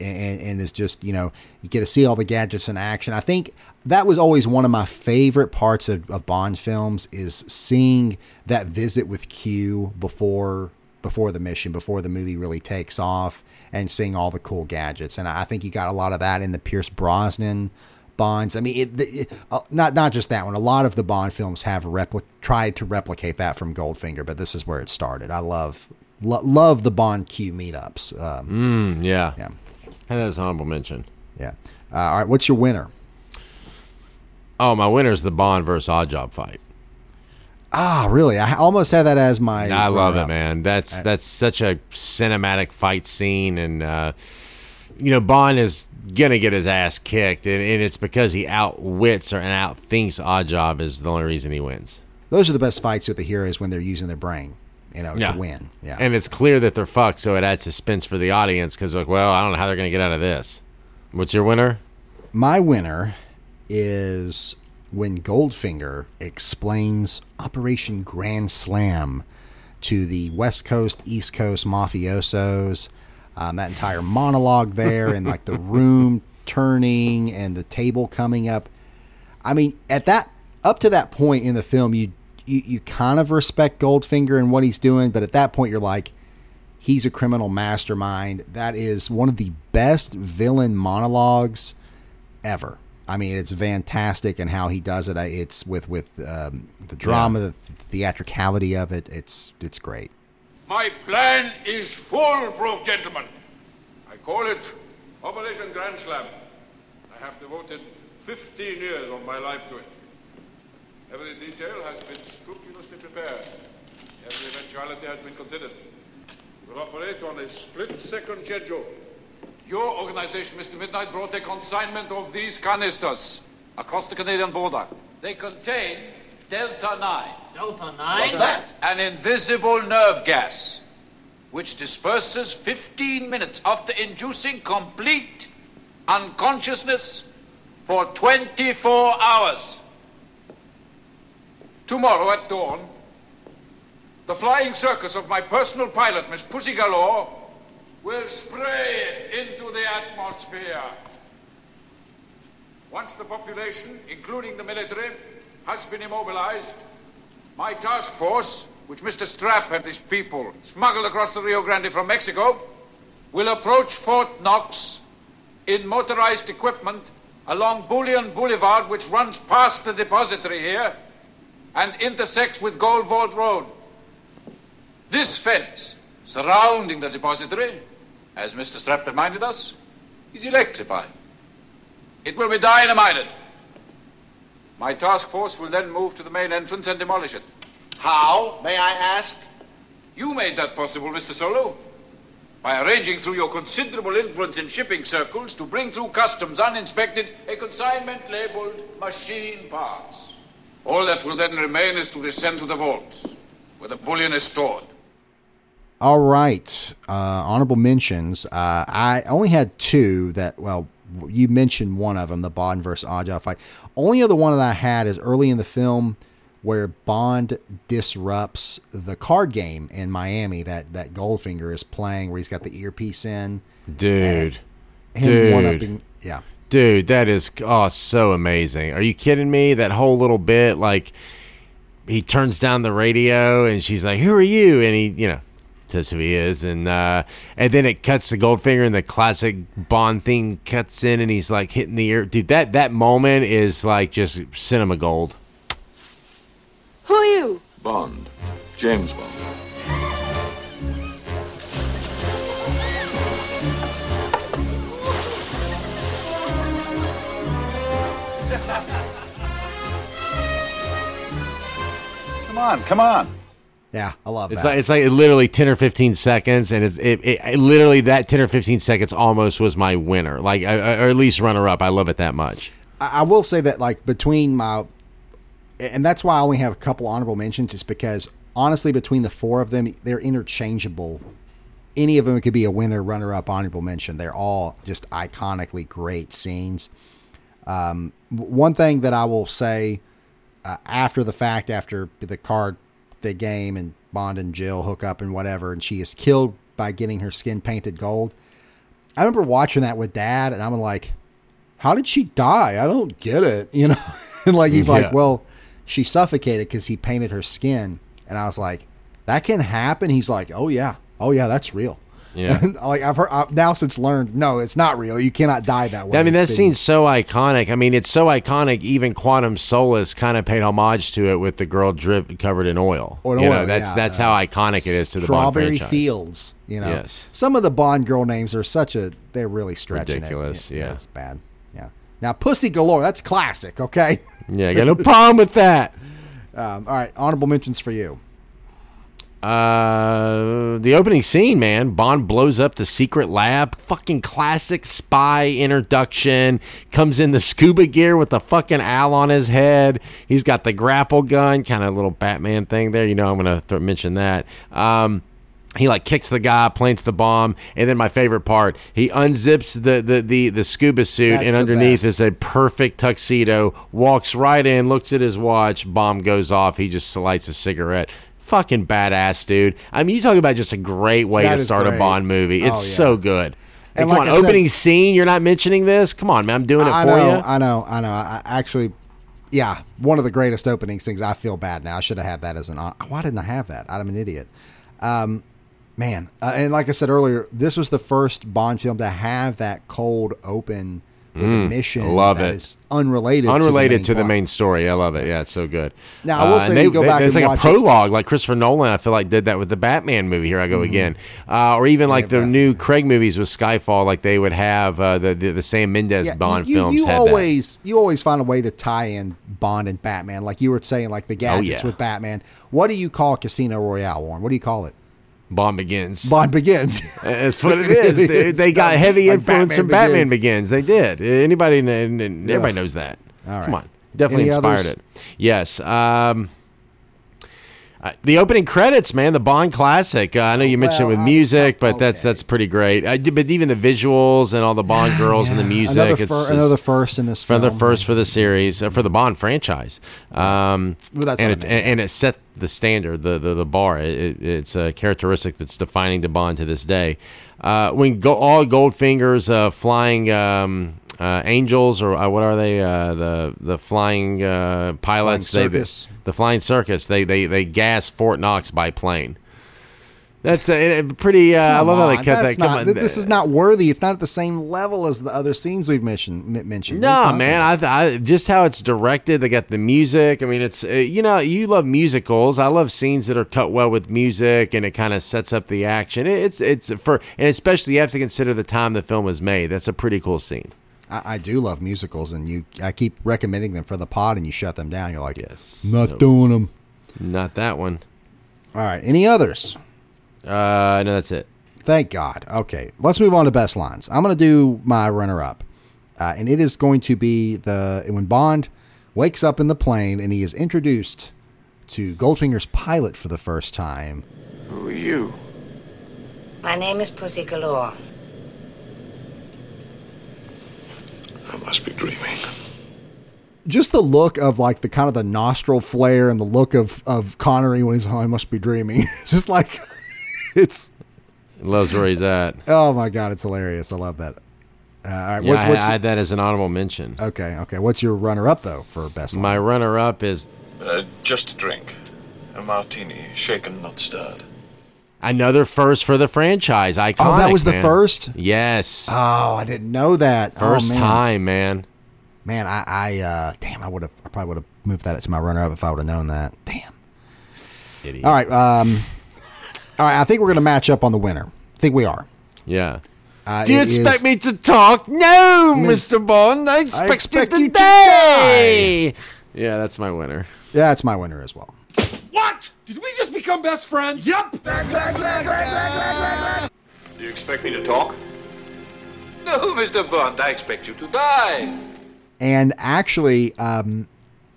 and, and is just you know you get to see all the gadgets in action. I think that was always one of my favorite parts of, of Bond films is seeing that visit with Q before before the mission, before the movie really takes off, and seeing all the cool gadgets. And I think you got a lot of that in the Pierce Brosnan Bonds. I mean, it, it, uh, not not just that one. A lot of the Bond films have repli- tried to replicate that from Goldfinger, but this is where it started. I love lo- love the Bond Q meetups. Um, Mm, yeah. Yeah, And that's an honorable mention. yeah. Uh, all right, what's your winner? Oh, my winner is the Bond versus Oddjob fight. Ah, really? I almost had that as my. I love it, man. That's that's such a cinematic fight scene, and uh, you know Bond is gonna get his ass kicked, and, and it's because he outwits or and outthinks Oddjob is the only reason he wins. Those are the best fights with the heroes when they're using their brain, you know, Yeah. to win. Yeah. And it's clear that they're fucked, so it adds suspense for the audience because like, well, I don't know how they're gonna get out of this. What's your winner? My winner is when Goldfinger explains Operation Grand Slam to the West Coast, East Coast mafiosos. Um, that entire monologue there, and like the room turning and the table coming up. I mean, at that up to that point in the film, you you, you kind of respect Goldfinger and what he's doing, but at that point, you're like, he's a criminal mastermind. That is one of the best villain monologues ever. I mean, it's fantastic and how he does it. It's with with um, the drama, the theatricality of it. It's it's great. My plan is foolproof, gentlemen. I call it Operation Grand Slam. I have devoted 15 years of my life to it. Every detail has been scrupulously prepared. Every eventuality has been considered. We'll operate on a split-second schedule. Your organization, Mr. Midnight, brought a consignment of these canisters across the Canadian border. They contain Delta 9. Delta 9? What's that? An invisible nerve gas, which disperses 15 minutes after inducing complete unconsciousness for 24 hours. Tomorrow at dawn, the flying circus of my personal pilot, Miss Pussy Galore, will spray it into the atmosphere. Once the population, including the military, has been immobilized, my task force, which Mr. Strap and his people smuggled across the Rio Grande from Mexico, will approach Fort Knox in motorized equipment along Bullion Boulevard, which runs past the depository here and intersects with Gold Vault Road. This fence surrounding the depository, as Mr. Strap reminded us, is electrified. It will be dynamited. My task force will then move to the main entrance and demolish it. How, may I ask? You made that possible, Mr. Solo. By arranging through your considerable influence in shipping circles to bring through customs uninspected a consignment labeled machine parts. All that will then remain is to descend to the vaults, where the bullion is stored. All right, uh, honorable mentions. Uh, I only had two that. Well, you mentioned one of them, the Bond versus Oddjob fight. Only other one that I had is early in the film where Bond disrupts the card game in Miami that that Goldfinger is playing, where he's got the earpiece in. Dude. Dude. yeah. Dude, that is oh so amazing. Are you kidding me? That whole little bit, like he turns down the radio and she's like, "Who are you?" And he, you know, says who he is, and uh, and then it cuts to Goldfinger, and the classic Bond thing cuts in, and he's like hitting the ear. Dude, that that moment is like just cinema gold. Who are you? Bond. James Bond. Come on, come on. Yeah, I love It's that. like it's like literally ten or fifteen seconds, and it's it, it, it literally that ten or fifteen seconds almost was my winner, like I- or at least runner up. I love it that much. I I will say that like between my and that's why I only have a couple honorable mentions is because honestly between the four of them they're interchangeable. Any of them could be a winner, runner up, honorable mention. They're all just iconically great scenes. Um, one thing that I will say uh, after the fact, after the card, the game, and Bond and Jill hook up and whatever, and she is killed by getting her skin painted gold. I remember watching that with dad, and I'm like, "How did she die? I don't get it." You know, and like he's Yeah. like, "Well, she suffocated because he painted her skin," and I was like, "That can happen." He's like, "Oh yeah, oh yeah, that's real." Yeah. And, like I've heard I've now since learned, no, it's not real. You cannot die that way. I mean, that scene's so iconic. I mean, it's so iconic. Even Quantum Solace kind of paid homage to it with the girl drip covered in oil. Or you oil, know, that's yeah. that's how iconic it is to the Bond Strawberry. Fields. You know, Yes. some of the Bond girl names are such a they're really stretching it. Ridiculous, yeah. it's bad. Yeah. Now, Pussy Galore, that's classic. Okay. Yeah, I got no problem with that. Um, all right, honorable mentions for you. Uh, the opening scene, man. Bond blows up the secret lab. Fucking classic spy introduction. Comes in the scuba gear with the fucking owl on his head. He's got the grapple gun, kind of little Batman thing there. You know, I'm gonna th- mention that. Um, he like kicks the guy, plants the bomb, and then my favorite part, he unzips the the the, the scuba suit, That's and underneath is a perfect tuxedo. Walks right in, looks at his watch, bomb goes off. He just lights a cigarette. Fucking badass, dude. I mean, you talk about just a great way That to start a. Bond movie. It's Oh, yeah. so good. And come like on, I said- opening scene. You're not mentioning this. Come on, man. I'm doing it I for know, you. I know, I know. I, I actually, yeah, one of the greatest opening things. I feel bad now. I should have had that as an. hon- Why didn't I have that? I'm an idiot. Um, man, uh, and like I said earlier, this was the first Bond film to have that cold open with a Mm, mission love that it. is unrelated, Unrelated to the main, plot. main story. I love it. Yeah, it's so good. Now, I will Uh, say they, you go they- back It's like a watch it- prologue, like Christopher Nolan. I feel like did that with the Batman movie. Here I go again, uh, or even like the new Craig movies with Skyfall. Like they would have uh, the, the the Sam Mendes Yeah, Bond you, films. You had that. always you always find a way to tie in Bond and Batman, like you were saying, like the gadgets Oh, yeah. with Batman. What do you call Casino Royale, Warren? What do you call it? Bond begins. Bond begins. That's what it is, dude. They got heavy Like influence from Batman Batman Begins. Begins. They did. Anybody, and everybody Yeah. knows that. All Come on, definitely Any inspired others? it. Yes. Um, uh, the opening credits, man, the Bond classic. Uh, I know you mentioned Well, it with music, but that's that's pretty great. I, but even the visuals and all the Bond girls and the music. another, it's, fir- it's another first in this for the film. first for the series uh, for the Bond franchise. Um, Well, that's and it, I mean, and it set the standard, the the, the bar. It, it- it's a characteristic that's defining to Bond to this day. Uh, when go, all Goldfinger's uh, flying um, uh, angels or uh, what are they? Uh, the the flying uh, pilots. Flying they- the flying circus. They they they gas Fort Knox by plane. That's a, a pretty. Uh, I love how they cut that. Come not- on, This is not worthy. It's not at the same level as the other scenes we've mentioned. mentioned. What are you No, man. I, I just how it's directed. They got the music. I mean, it's you know you love musicals. I love scenes that are cut well with music, and it kind of sets up the action. It- It's it's for and especially you have to consider the time the film was made. That's a pretty cool scene. I, I do love musicals, and you. I keep recommending them for the pod, and you shut them down. You're like, yes, not No. doing them. Not that one. All right. Any others? Uh, no, that's it. Thank God. Okay, let's move on to best lines. I'm going to do my runner-up, uh, and it is going to be the when Bond wakes up in the plane and he is introduced to Goldfinger's pilot for the first time. Who are you? My name is Pussy Galore. I must be dreaming. Just the look of like the kind of the nostril flare and the look of of Connery when he's oh, I must be dreaming. It's just like it's Loves where he's at. oh my god, it's hilarious. I love that. Uh, all right, Yeah, what- I, what's I had that as an honorable mention. okay? Okay, what's your runner-up though for best? line? My runner-up is Uh, just a drink. A martini, shaken, not stirred. Another first for the franchise. Iconic. Oh, that was the first? Yes. Oh, I didn't know that. Oh, First man. time, man. Man, I, I uh, damn, I would have, I probably would have moved that to my runner-up if I would have known that. Damn. Idiot. All right, um, all right. I think we're gonna match up on the winner. I think we are. Yeah. Uh, Do you expect is- me to talk? No, Miss- Mr. Bond. I expect, expect you you to to die. Yeah, that's my winner. Yeah, that's my winner as well. What? Did we just become best friends? Yep! Do you expect me to talk? No, Mr. Bond, I expect you to die. And actually, um,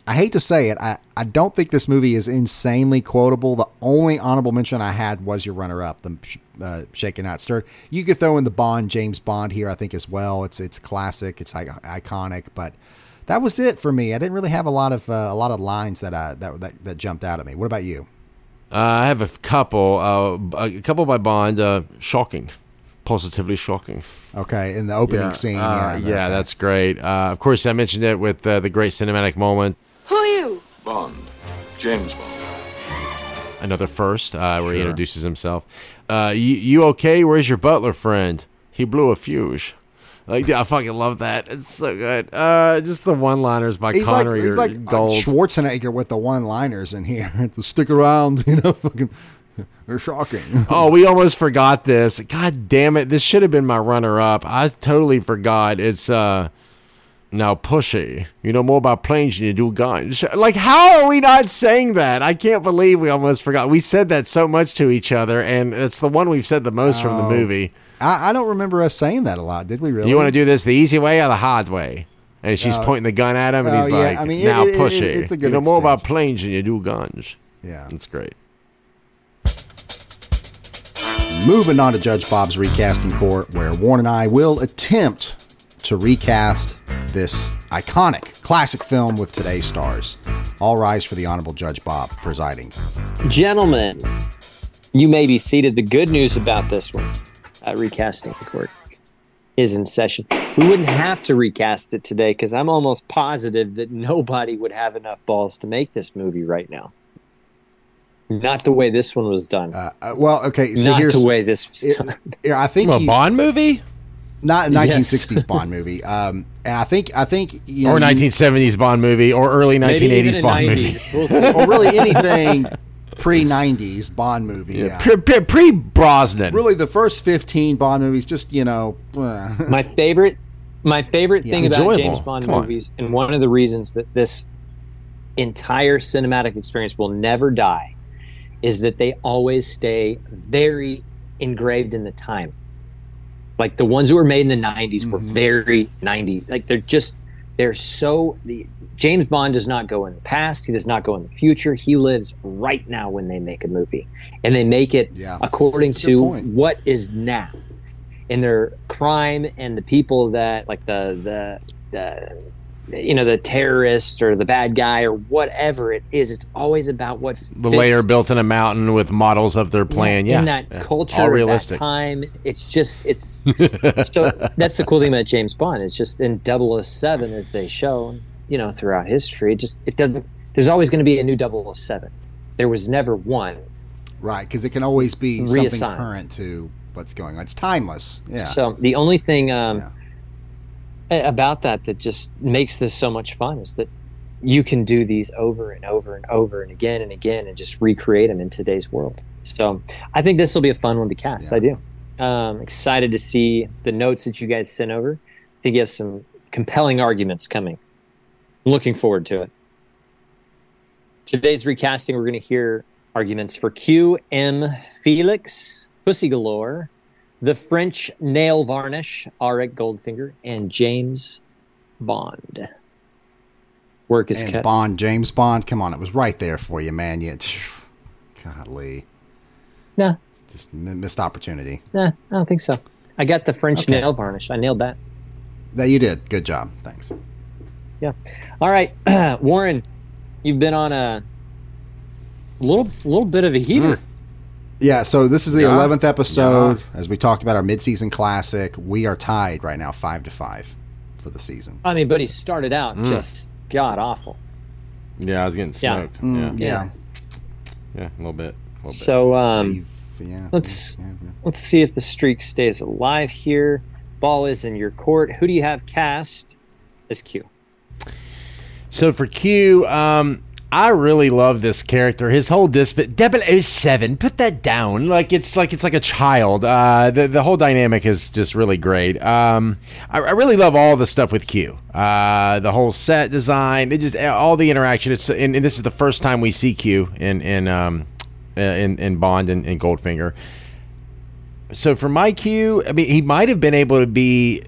I hate to say it, I, I don't think this movie is insanely quotable. The only honorable mention I had was your runner-up, the uh, Shaken Not Stirred. You could throw in the Bond, James Bond here, I think as well. It's it's classic, it's like iconic, but that was it for me. I didn't really have a lot of uh, a lot of lines that, uh, that that that jumped out at me. What about you? Uh, I have a couple. Uh, a couple by Bond. Uh, shocking. Positively shocking. Okay, in the opening scene. Uh, yeah, yeah, that's great. Uh, of course, I mentioned it with uh, the great cinematic moment. Who are you? Bond. James Bond. Another first, uh, where he introduces himself. Uh, you, you okay? Where's your butler friend? He blew a fuse. Like, I fucking love that. It's so good. Uh, just the one-liners by He's like Connery he's like gold. Schwarzenegger with the one-liners in here. to stick around, you know, fucking. They're shocking. oh, we almost forgot this. God damn it! This should have been my runner-up. I totally forgot. It's uh, now pushy. You know more about planes than you do guns. Like, how are we not saying that? I can't believe we almost forgot. We said that so much to each other, and it's the one we've said the most from the Oh. movie. I, I don't remember us saying that a lot. Did we really? You want to do this the easy way or the hard way? And she's Uh, pointing the gun at him, and oh, he's yeah, like, I mean, it- "Now it- it- pushy. it's a good you know more about planes than you do guns." Yeah, that's great. Moving on to Judge Bob's recasting court, where Warren and I will attempt to recast this iconic classic film with today's stars. All rise for the Honorable Judge Bob presiding. Gentlemen, you may be seated. The good news about this one, uh, recasting court, is in session. We wouldn't have to recast it today because I'm almost positive that nobody would have enough balls to make this movie right now. Not the way this one was done. Uh, well, okay, so Not here's the way this was Yeah, done. yeah, I think A you- Bond movie not a Yes. 1960s Bond movie. Um, and I think I think you or know, you- 1970s Bond movie, or early 1980s Bond 90s. movie. We'll or really anything pre 90s Bond movie. Yeah. Pre, pre Brosnan. Really, the first 15 Bond movies, just you know, my favorite my favorite Yeah. thing about Enjoyable. James Bond Come on. movies and one of the reasons that this entire cinematic experience will never die is that they always stay very engraved in the time. Like the ones that were made in the 90s were mm-hmm. very 90 like they're just they're so the James Bond does not go in the past, he does not go in the future. He lives right now when they make a movie. And they make it Yeah. according That's to point. what is now and their crime and the people that like the the, the you know the terrorist or the bad guy or whatever it is it's always about what the fits layer built in a mountain with models of their plan. Yeah, in that yeah. culture all realistic. that time it's just it's so that's the cool thing about james bond it's just in 007 as they show you know throughout history it just it doesn't there's always going to be a new 007 there was never one right, because it can always be something Reassigned. current to what's going on. It's timeless. Yeah. So the only thing um, Yeah. about that that just makes this so much fun is that you can do these over and over and over and again and again and just recreate them in today's world. So I think this will be a fun one to cast. I do. Um, excited to see the notes that you guys sent over. I think you have some compelling arguments coming. Looking forward to it. Today's recasting, we're going to hear arguments for Q, M, Felix, Pussy Galore, the French nail varnish, Auric Goldfinger, and James Bond. Work is cut. Bond, James Bond, come on, it was right there for you, man. You, golly, Nah, just missed opportunity. nah, I don't think so. I got the French Okay. nail varnish. I nailed that. That you did. Good job. Thanks. Yeah. All right, Warren, you've been on a little little bit of a heater. Yeah, so this is the Yeah. 11th episode. As we talked about our midseason classic, we are tied right now, 5 to 5 for the season. I mean, but he started out Mm. just god awful. Yeah, I was getting Yeah. smoked. Mm, Yeah. yeah. yeah, a little bit. A little bit. So um, yeah. let's yeah, yeah. let's see if the streak stays alive here. Ball is in your court. Who do you have cast as Q? So for Q, um, I really love this character. His whole disp 007, put that down. Like it's like it's like a child. Uh, the the whole dynamic is just really great. Um, I, I really love all the stuff with Q. Uh, the whole set design, it just all the interaction. It's and, and this is the first time we see Q in in um, uh, in, in Bond and, and Goldfinger. So for my Q, I mean, he might have been able to be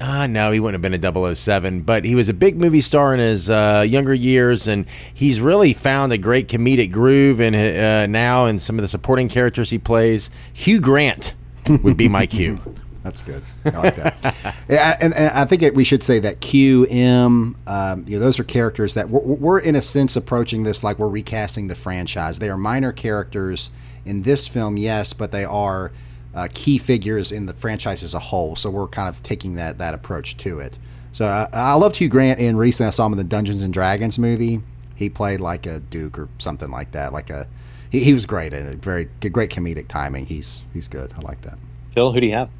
Ah, no, he wouldn't have been a 007, but he was a big movie star in his uh, younger years, and he's really found a great comedic groove in uh, now in some of the supporting characters he plays. Hugh Grant would be my Q. That's good. I like that. yeah, and, and I think it, we should say that Q, M, um, you know, those are characters that we're, we're in a sense approaching this like we're recasting the franchise. They are minor characters in this film, yes, but they are uh, key figures in the franchise as a whole. So we're kind of taking that that approach to it. So uh, I loved Hugh Grant in recently. I saw him in the Dungeons and Dragons movie. He played like a duke or something like that. Like a he, he was great and very great comedic timing. He's he's good. I like that. Phil, who do you have?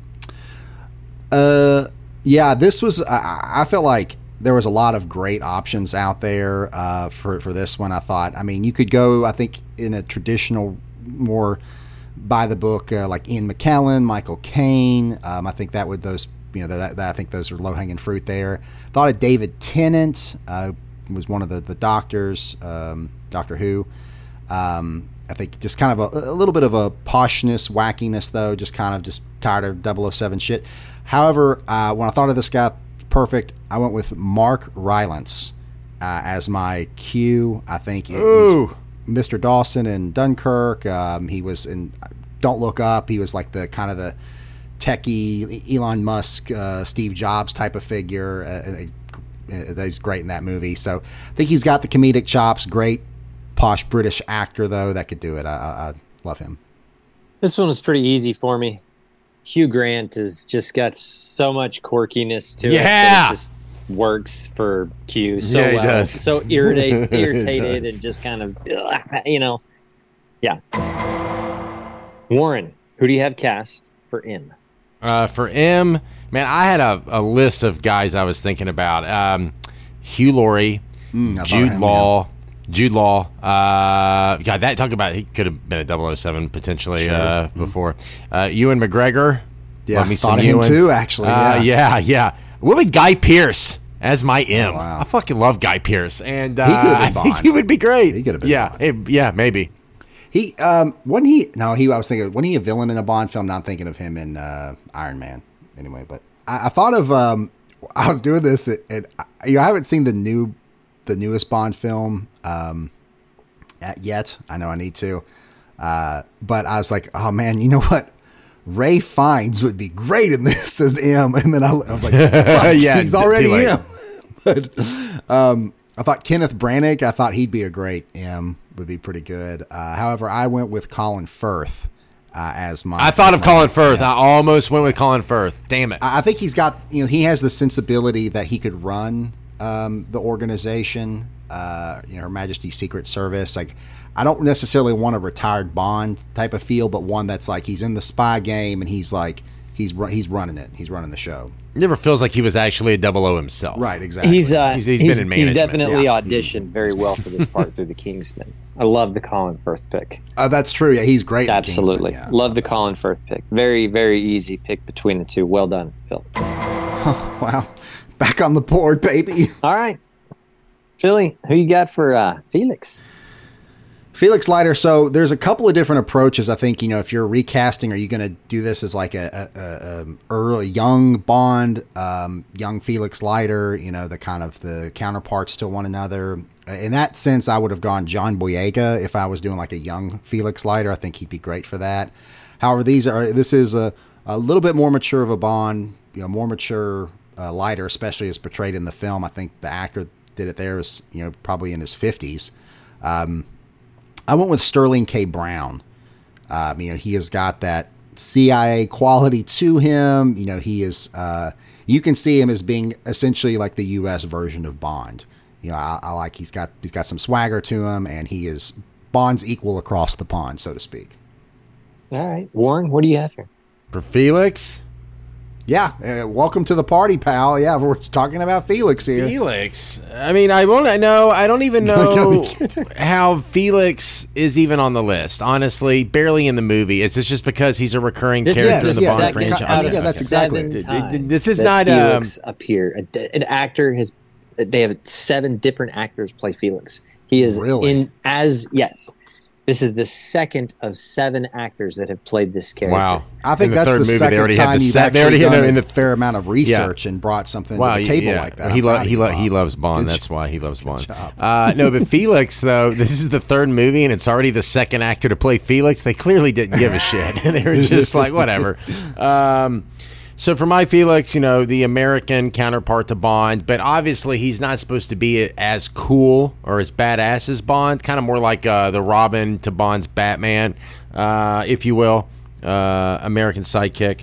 Uh, yeah, this was. I, I felt like there was a lot of great options out there uh, for for this one. I thought. I mean, you could go. I think in a traditional, more by the book, uh, like Ian McKellen, Michael Caine. Um, I think that would those. You know, that, that I think those are low hanging fruit there. Thought of David Tennant. Uh, was one of the the doctors, um, Doctor Who. Um, I think just kind of a, a, little bit of a poshness, wackiness, though. Just kind of just tired of 007 shit. However, uh, when I thought of this guy, perfect, I went with Mark Rylance uh, as my Q. I think Ooh. Mr. Dawson in Dunkirk. Um, he was in Don't Look Up. He was like the kind of the techie Elon Musk, uh, Steve Jobs type of figure. Uh, uh, he's great in that movie. So I think he's got the comedic chops. Great posh British actor though that could do it. I, I, I love him. This one was pretty easy for me. Hugh Grant has just got so much quirkiness to yeah. it. Yeah, works for Q so yeah, well. Does. So irritate, irritated, and just kind of, you know, yeah. Warren, who do you have cast for M? Uh, for M, man, I had a, a list of guys I was thinking about. Um, Hugh Laurie, mm, Jude him, Law. Jude Law, uh, God, that talk about he could have been a 007 potentially sure. uh, mm-hmm. before. Uh, Ewan McGregor, yeah, Love me thought some of him Ewan. too. Actually, Uh, yeah. yeah, yeah. What about Guy Pearce as my M? Wow. I fucking love Guy Pearce, and uh, He could have been Bond. he would be great. He could have been yeah, it- yeah, maybe. He um when he no he I was thinking when he a villain in a Bond film. Not thinking of him in uh, Iron Man anyway. But I, I thought of um I was doing this and, you know, I haven't seen the new the newest Bond film um at, yet. I know I need to. Uh, but I was like, oh man, you know what? Ralph Fiennes would be great in this as M. And then I, I was like, Yeah, he's already late. M. but um, I thought Kenneth Branagh, I thought he'd be a great M, would be pretty good. Uh, however, I went with Colin Firth uh, as my. I thought of Colin Firth. I almost went with Colin Firth. Damn it. I I think he's got you know he has the sensibility that he could run um, the organization, uh, you know, Her Majesty's Secret Service. Like, I don't necessarily want a retired Bond type of feel, but one that's like he's in the spy game and he's like he's he's running it. He's running the show. Never feels like he was actually a double O himself. Right, exactly. He's uh, He's- he's, he's been in management. he's definitely Yeah, auditioned very well for this part through the Kingsman. I love the Colin Firth pick. Uh, that's true. Yeah, he's great. in Absolutely, Kingsman, yeah. love the Colin Firth pick. Very very easy pick between the two. Well done, Phil. Oh, Wow, back on the board, baby. All right, Philly, who you got for uh, Felix? Felix Leiter. So there's a couple of different approaches. I think you know if you're recasting, are you going to do this as like a, a, a um, early young Bond, um, young Felix Leiter? You know the kind of the counterparts to one another. In that sense, I would have gone John Boyega if I was doing like a young Felix Leiter. I think he'd be great for that. However, these are this is a, a little bit more mature of a Bond, you know, more mature uh, Leiter, especially as portrayed in the film. I think the actor did it there was you know probably in his fifties. Um, I went with Sterling K. Brown. Um, you know, he has got that CIA quality to him. You know, he is. Uh, you can see him as being essentially like the U.S. version of Bond. You know, I, I like he's got he's got some swagger to him, and he is Bond's equal across the pond, so to speak. All right, Warren, what do you have here? For Felix? Yeah, uh, welcome to the party, pal. Yeah, we're talking about Felix here. Felix. I mean, I won't. I know. I don't even know how Felix is even on the list. Honestly, barely in the movie. Is this just because he's a recurring This character is in the the Bond second franchise? out of Yeah, that's exactly seven it. times This is that not, um, Felix appear. A- An actor has. They have seven different actors play Felix. He is Really? in as yes. This is the second of seven actors that have played this character. Wow. I think In the that's third the movie, they second already had time the you've set- they actually already had done it in a fair amount of research and brought something Wow, to the table yeah. like that. He, lo- he, lo- he loves Bond. Good That's why he loves Bond. Uh, no, but Felix though, this is the third movie, and it's already the second actor to play Felix. They clearly didn't give a shit. they were just like, whatever. Um, so for my Felix, you know, the American counterpart to Bond, but obviously he's not supposed to be as cool or as badass as Bond. Kind of more like uh, the Robin to Bond's Batman, uh, if you will. uh, American sidekick.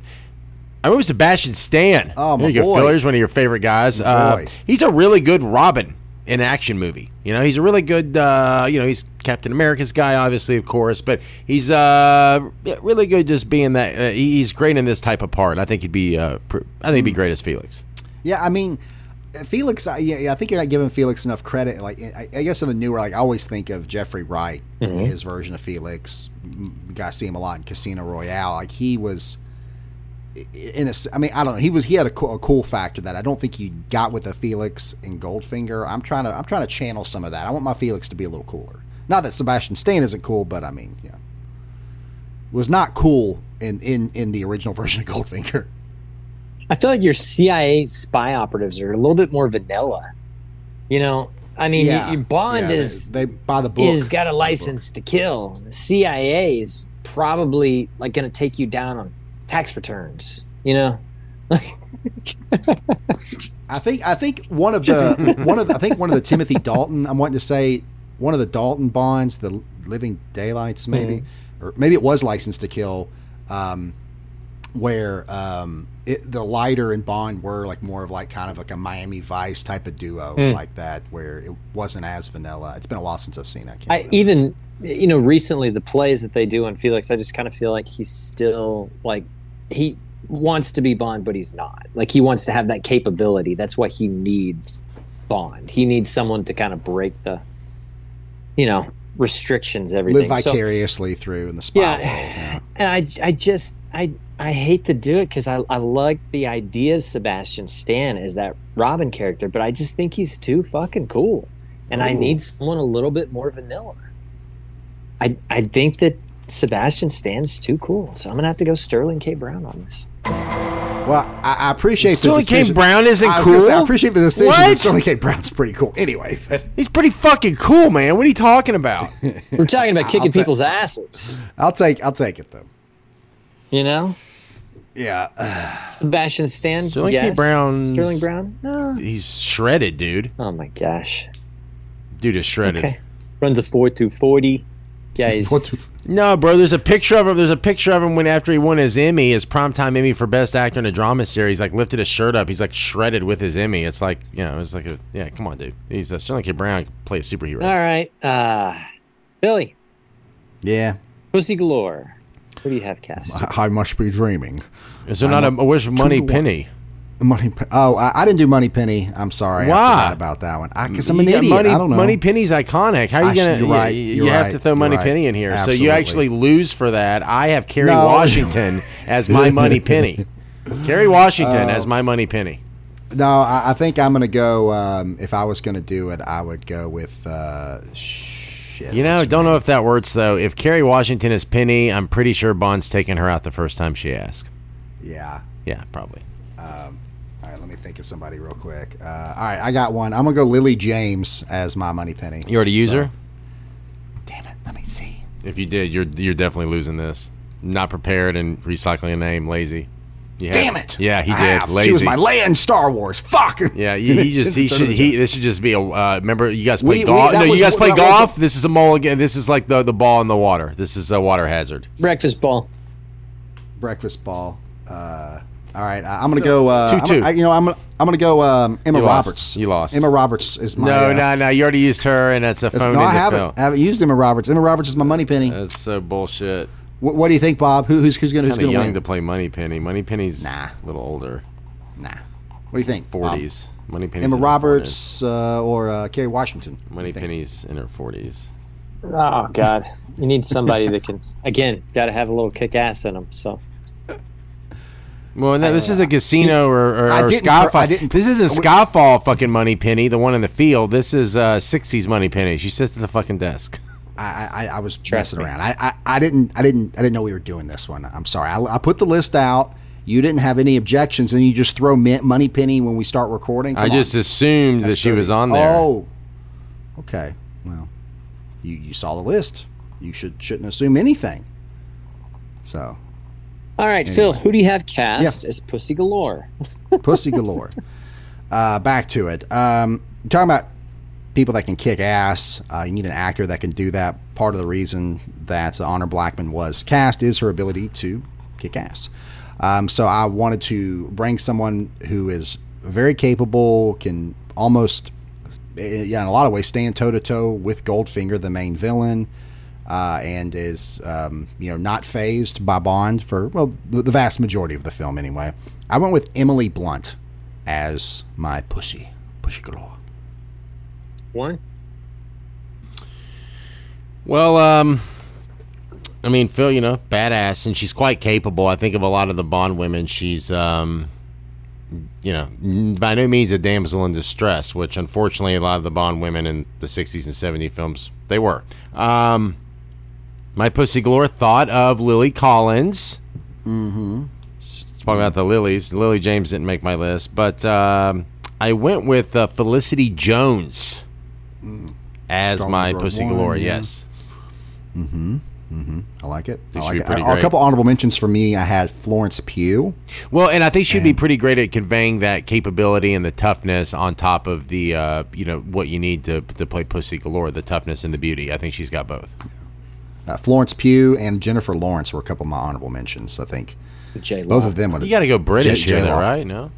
I remember Sebastian Stan. Oh, my there you go, boy. Phil. Here's one of your favorite guys. Uh, he's a really good Robin in an action movie. You know, he's a really good. Uh, you know, he's Captain America's guy, obviously, of course, but he's uh, really good just being that. Uh, he's great in this type of part. I think he'd be. Uh, pr- I think he'd be great as Felix. Yeah, I mean, Felix. I, yeah, I think you're not giving Felix enough credit. Like, I, I guess in the newer, like, I always think of Jeffrey Wright, Mhm. his version of Felix. You guys see him a lot in Casino Royale. Like, he was. In a, I mean, I don't know. He was. He had a cool, a cool factor that I don't think he got with the Felix and Goldfinger. I'm trying to. I'm trying to channel some of that. I want my Felix to be a little cooler. Not that Sebastian Stan isn't cool, but I mean, yeah, was not cool in in in the original version of Goldfinger. I feel like your CIA spy operatives are a little bit more vanilla. You know, I mean, Yeah. you, you Bond Yeah, they- is they, by the book. is got a license to kill. The CIA is probably like going to take you down on tax returns. You know, I think I think one of the one of the, I think one of the Timothy Dalton I'm wanting to say one of the Dalton bonds, the Living Daylights maybe, or maybe it was License to Kill, um, where um, it, the Leiter and Bond were like more of like kind of like a Miami Vice type of duo Mm. like that, where it wasn't as vanilla. It's been a while since I've seen it. I can't I even you know recently the plays that they do on Felix, I just kind of feel like he's still like he wants to be Bond, but he's not. Like he wants to have that capability. That's why he needs Bond. He needs someone to kind of break the, you know, restrictions. Everything. live So- vicariously through in the spy Yeah. world. And I, I just, I, I hate to do it because I, I like the idea of Sebastian Stan as that Robin character, but I just think he's too fucking cool, and I need someone a little bit more vanilla. I, I think that Sebastian Stan's too cool, so I'm gonna have to go Sterling K. Brown on this. Well, I, I appreciate Sterling the K. decision. Brown isn't I was gonna say, I appreciate the decision. What? Sterling K. Brown's pretty cool. Anyway, but He's pretty fucking cool, man. What are you talking about? We're talking about kicking ta- people's asses, I'll take I'll take it though. you know. Yeah. Sebastian Stan, Sterling K. yes. Brown's- Sterling Brown, no. He's shredded, dude. Oh my gosh. Dude is shredded. Okay, runs a four to forty. guys. No, bro. There's a picture of him. There's a picture of him when after he won his Emmy, his primetime Emmy for Best Actor in a Drama Series. Like lifted his shirt up. He's like shredded with his Emmy. It's like you know, it's like a yeah. Come on, dude. He's uh, Sterling K. Brown can play a superhero. All right, uh, Billy, Yeah. Pussy Galore. What do you have cast? I must be dreaming. Is there not a where's Money Penny? Money. Oh, I, I didn't do Money Penny. I'm sorry. Why? I forgot about that one. Because I'm an idiot. Money, I don't know. Money Penny's iconic. How are you gonna? you're right, You, you're have right, to throw Money right. Penny in here, so you actually lose for that. I have Kerry No. Washington as my Money Penny. Kerry Washington Oh. as my Money Penny. No, I, I think I'm gonna go. Um, if I was gonna do it, I would go with. Uh, shit. You know, don't know if that works though. If Kerry Washington is Penny, I'm pretty sure Bond's taking her out the first time she asks. Yeah. Yeah, probably. Um, right, let me think of somebody real quick. Uh, all right, I got one. I'm gonna go Lily James as my money penny. You already use So- her? Damn it! Let me see. If you did, you're you're definitely losing this. Not prepared and recycling a name, lazy. You have- Damn it! Yeah, he I did. have. Lazy. She was my Leia in Star Wars. Fuck. Yeah, he, he just he should he this should just be a uh, remember you guys play We- we- golf. that no, you guys play that was golf. this is a mulligan. This is like the the ball in the water. This is a water hazard. Breakfast ball. breakfast ball. Uh, all right, I, I'm gonna go. Uh, I'm 2-2. gonna- I- you know, I'm gonna I'm gonna go um, Emma You lost. Roberts. You lost. Emma Roberts is my. no, uh, no, no. You already used her, and that's a phone no, I haven't. film. I haven't used Emma Roberts. Emma Roberts is my money penny. That's so bullshit. What, what do you think, Bob? Who, who's who's gonna who's gonna young win? to play Money Penny. Money Penny's nah. a little older. Nah. What do you think? Forties. Money Penny. Emma Roberts uh, or uh, Kerry Washington? Money Penny's in her forties. Oh God, you need somebody that can again got to have a little kick ass in them. So Well, no, this is a casino or, or, I or didn't Skyfall. per- I didn't- this isn't Skyfall fucking Money Penny, the one in the field. This is uh, 60s Money Penny. She sits at the fucking desk. I, I, I was Trust messing me. around. I, I, I didn't I didn't I didn't know we were doing this one. I'm sorry. I, I put the list out. You didn't have any objections, and you just throw Money Penny when we start recording. I Come just on. assumed that That's she was dirty. on there. Oh, okay. Well, you you saw the list. You should shouldn't assume anything. So, all right, Phil, who do you have cast as Pussy Galore? pussy galore. uh, back to it. Um, talking about people that can kick ass. Uh, you need an actor that can do that. Part of the reason that Honor Blackman was cast is her ability to kick ass. Um, so I wanted to bring someone who is very capable, can almost, eh, yeah, in a lot of ways, stand toe to toe with Goldfinger, the main villain, uh, and is um, you know not phased by Bond for well the, the vast majority of the film anyway. I went with Emily Blunt as my pussy, pussy galore. One. Well, um, I mean, Phil, you know, badass, and she's quite capable. I think of a lot of the Bond women. She's, um, you know, by no means a damsel in distress, which unfortunately a lot of the Bond women in the 60s and 70s films, they were. Um, my pussy galore thought of Lily Collins. Mm-hmm. Talking about the Lilies. Lily James didn't make my list, but um, I went with uh, Felicity Jones as Star my pussy One, galore. yeah. Yes. Mm-hmm. Mm-hmm. I like it. I like it. a couple honorable mentions for me. I had Florence Pugh. Well, and I think she'd be pretty great at conveying that capability and the toughness on top of the, uh, you know, what you need to to play Pussy Galore, the toughness and the beauty. I think she's got both. Uh, Florence Pugh and Jennifer Lawrence were a couple of my honorable mentions. I think J both of them would. You got to go British J- here, though, J-Law. right? No.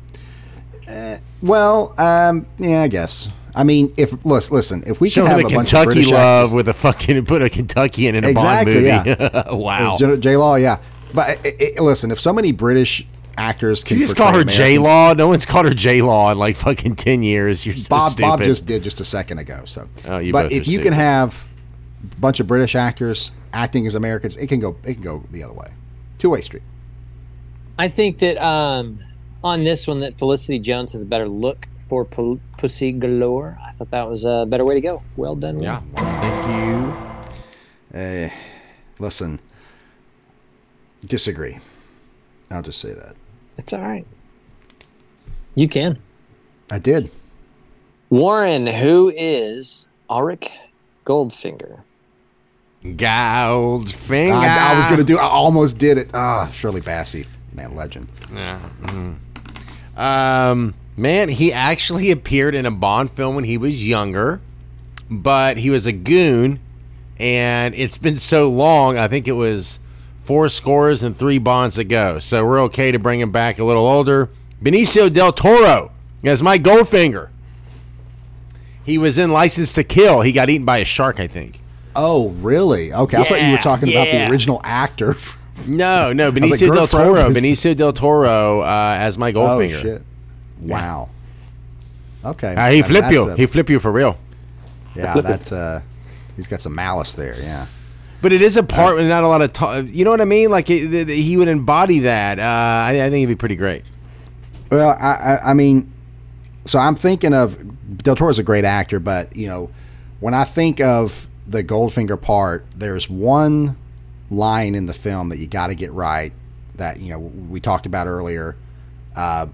Well, um, yeah, I guess. I mean, if listen, listen, if we Show can her have the a bunch of Kentucky British love actors- with a fucking put a Kentuckian in a exactly, Bond movie. yeah, wow. J Law, yeah. But it, it- listen, if so many British actors can you just call her J Law? No one's called her J Law in like fucking ten years. You're so Bob stupid. Bob just did just a second ago. So, Oh, you but both if are you can have a bunch of British actors acting as Americans, it can go it can go the other way, two way street. I think that um, on this one, that Felicity Jones has a better look for Pu- Pussy Galore. I thought that was a better way to go. Well done. Will. Yeah. Thank you. Uh, listen, disagree. I'll just say that It's all right. You can. I did. Warren, who is Auric Goldfinger? Goldfinger. I, I was gonna do. I almost did it. Ah, Shirley Bassey, man, legend. Yeah. mm. Um, man, he actually appeared in a Bond film when he was younger, but he was a goon, and it's been so long. I think it was four scores and three Bonds ago. So we're okay to bring him back a little older. Benicio del Toro as my Goldfinger. He was in License to Kill. He got eaten by a shark, I think. Oh, really? Okay, I thought you were Yeah, talking about the original actor. No, no, was like, Benicio del Toro. is- Benicio del Toro uh, as my oh Goldfinger. shit! Wow. Okay. Uh, he That- flip that's you. a- he flip you for real. yeah, that's uh, he's got some malice there. Yeah. But it is a part with not a lot of talk. You know what I mean? Like it, th- he would embody that. Uh, I, I think it'd be pretty great. Well, I, I, I mean, so I'm thinking of Del Toro's a great actor, but you know, when I think of the Goldfinger part, there's one line in the film that you got to get right. That you know we talked about earlier. Uh,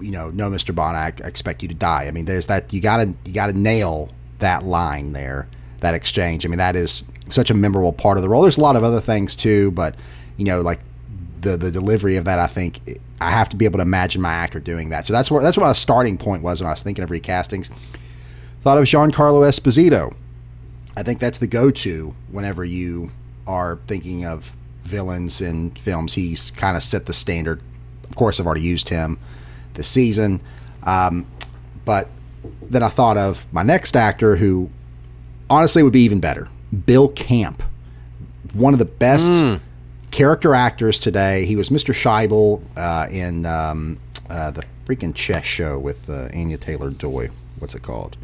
you know, no, Mr. Bond, I expect you to die. I mean, there's that you got to you got to nail that line there, that exchange. I mean, that is such a memorable part of the role. There's a lot of other things too, but you know, like the the delivery of that, I think I have to be able to imagine my actor doing that. So that's where that's what my starting point was when I was thinking of recastings. Thought of Giancarlo Esposito. I think that's the go-to whenever you are thinking of villains in films. He's kind of set the standard. Of course, I've already used him this season, um, but then I thought of my next actor who honestly would be even better. Bill Camp, one of the best Mm. character actors today. He was Mr. Shaibel uh, in um, uh, the freaking chess show with uh, Anya Taylor Joy. What's it called?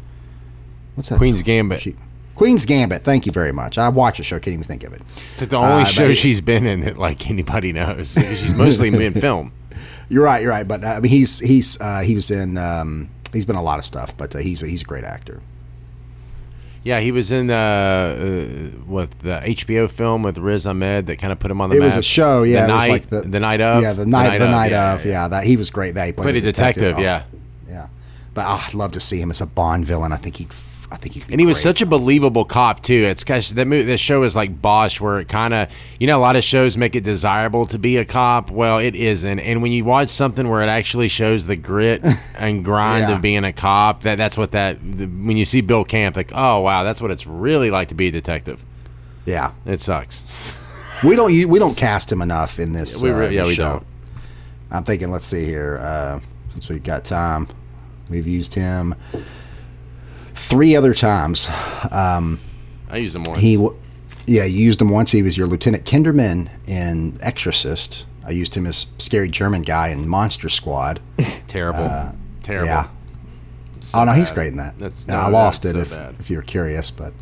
What's that? Queen's Gambit. She- Queen's Gambit. Thank you very much. I watched the show. Can't even think of it. It's the only Uh, show but- she's been in that like anybody knows. She's mostly in film. You're right. You're right. But uh, I mean, he's he's uh, he was in um, he's been a lot of stuff. But uh, he's a, he's a great actor. Yeah, he was in uh, uh, with the HBO film with Riz Ahmed that kind of put him on the it map. was a show. Yeah, the it was night, like the, the night of. Yeah, the night the night, of. Yeah, that he was great. That he played, Played a detective. Oh, yeah, yeah. But oh, I'd love to see him as a Bond villain. I think he'd. I think. Be and he was great. such a believable cop too. It's because that movie, this show is like Bosch, where it kind of you know a lot of shows make it desirable to be a cop. Well, it isn't. And when you watch something where it actually shows the grit and grind Yeah. of being a cop, that that's what that the, when you see Bill Camp, like oh wow, that's what it's really like to be a detective. Yeah. It sucks. we don't we don't cast him enough in this. Yeah, we uh, yeah, we show. don't. I'm thinking. Let's see here. Uh, since we've got time, we've used him three other times. Um, I used him once. he, yeah, you used him once. He was your Lieutenant Kinderman in Exorcist. I used him as scary German guy in Monster Squad. Terrible. Uh, Terrible. Yeah. So oh no, he's great in that. That's- Now, no, I lost that's it so if, bad. if you're curious, but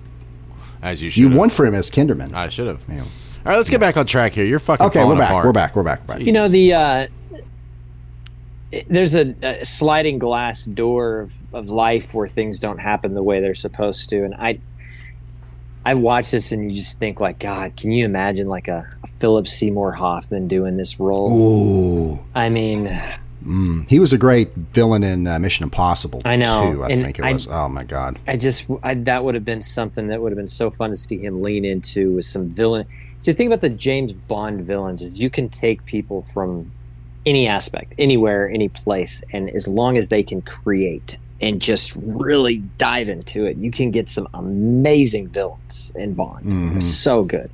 As you should. you won for him as Kinderman. I should have. All right, let's get back on track here. You're fucking Okay, we're back. apart. We're back. We're back. We're back. You know the uh, it- there's a, a sliding glass door of, of life where things don't happen the way they're supposed to, and I I watch this and you just think like, God, can you imagine like a, a Philip Seymour Hoffman doing this role? Ooh. I mean, Mm. He was a great villain in uh, Mission Impossible. I know, Too, I and think it I- was. oh my god. I just I, that would have been something that would have been so fun to see him lean into with some villain. See, the thing about the James Bond villains is you can take people from any aspect, anywhere, any place, and as long as they can create and just really dive into it, you can get some amazing villains in Bond. Mhm. So good.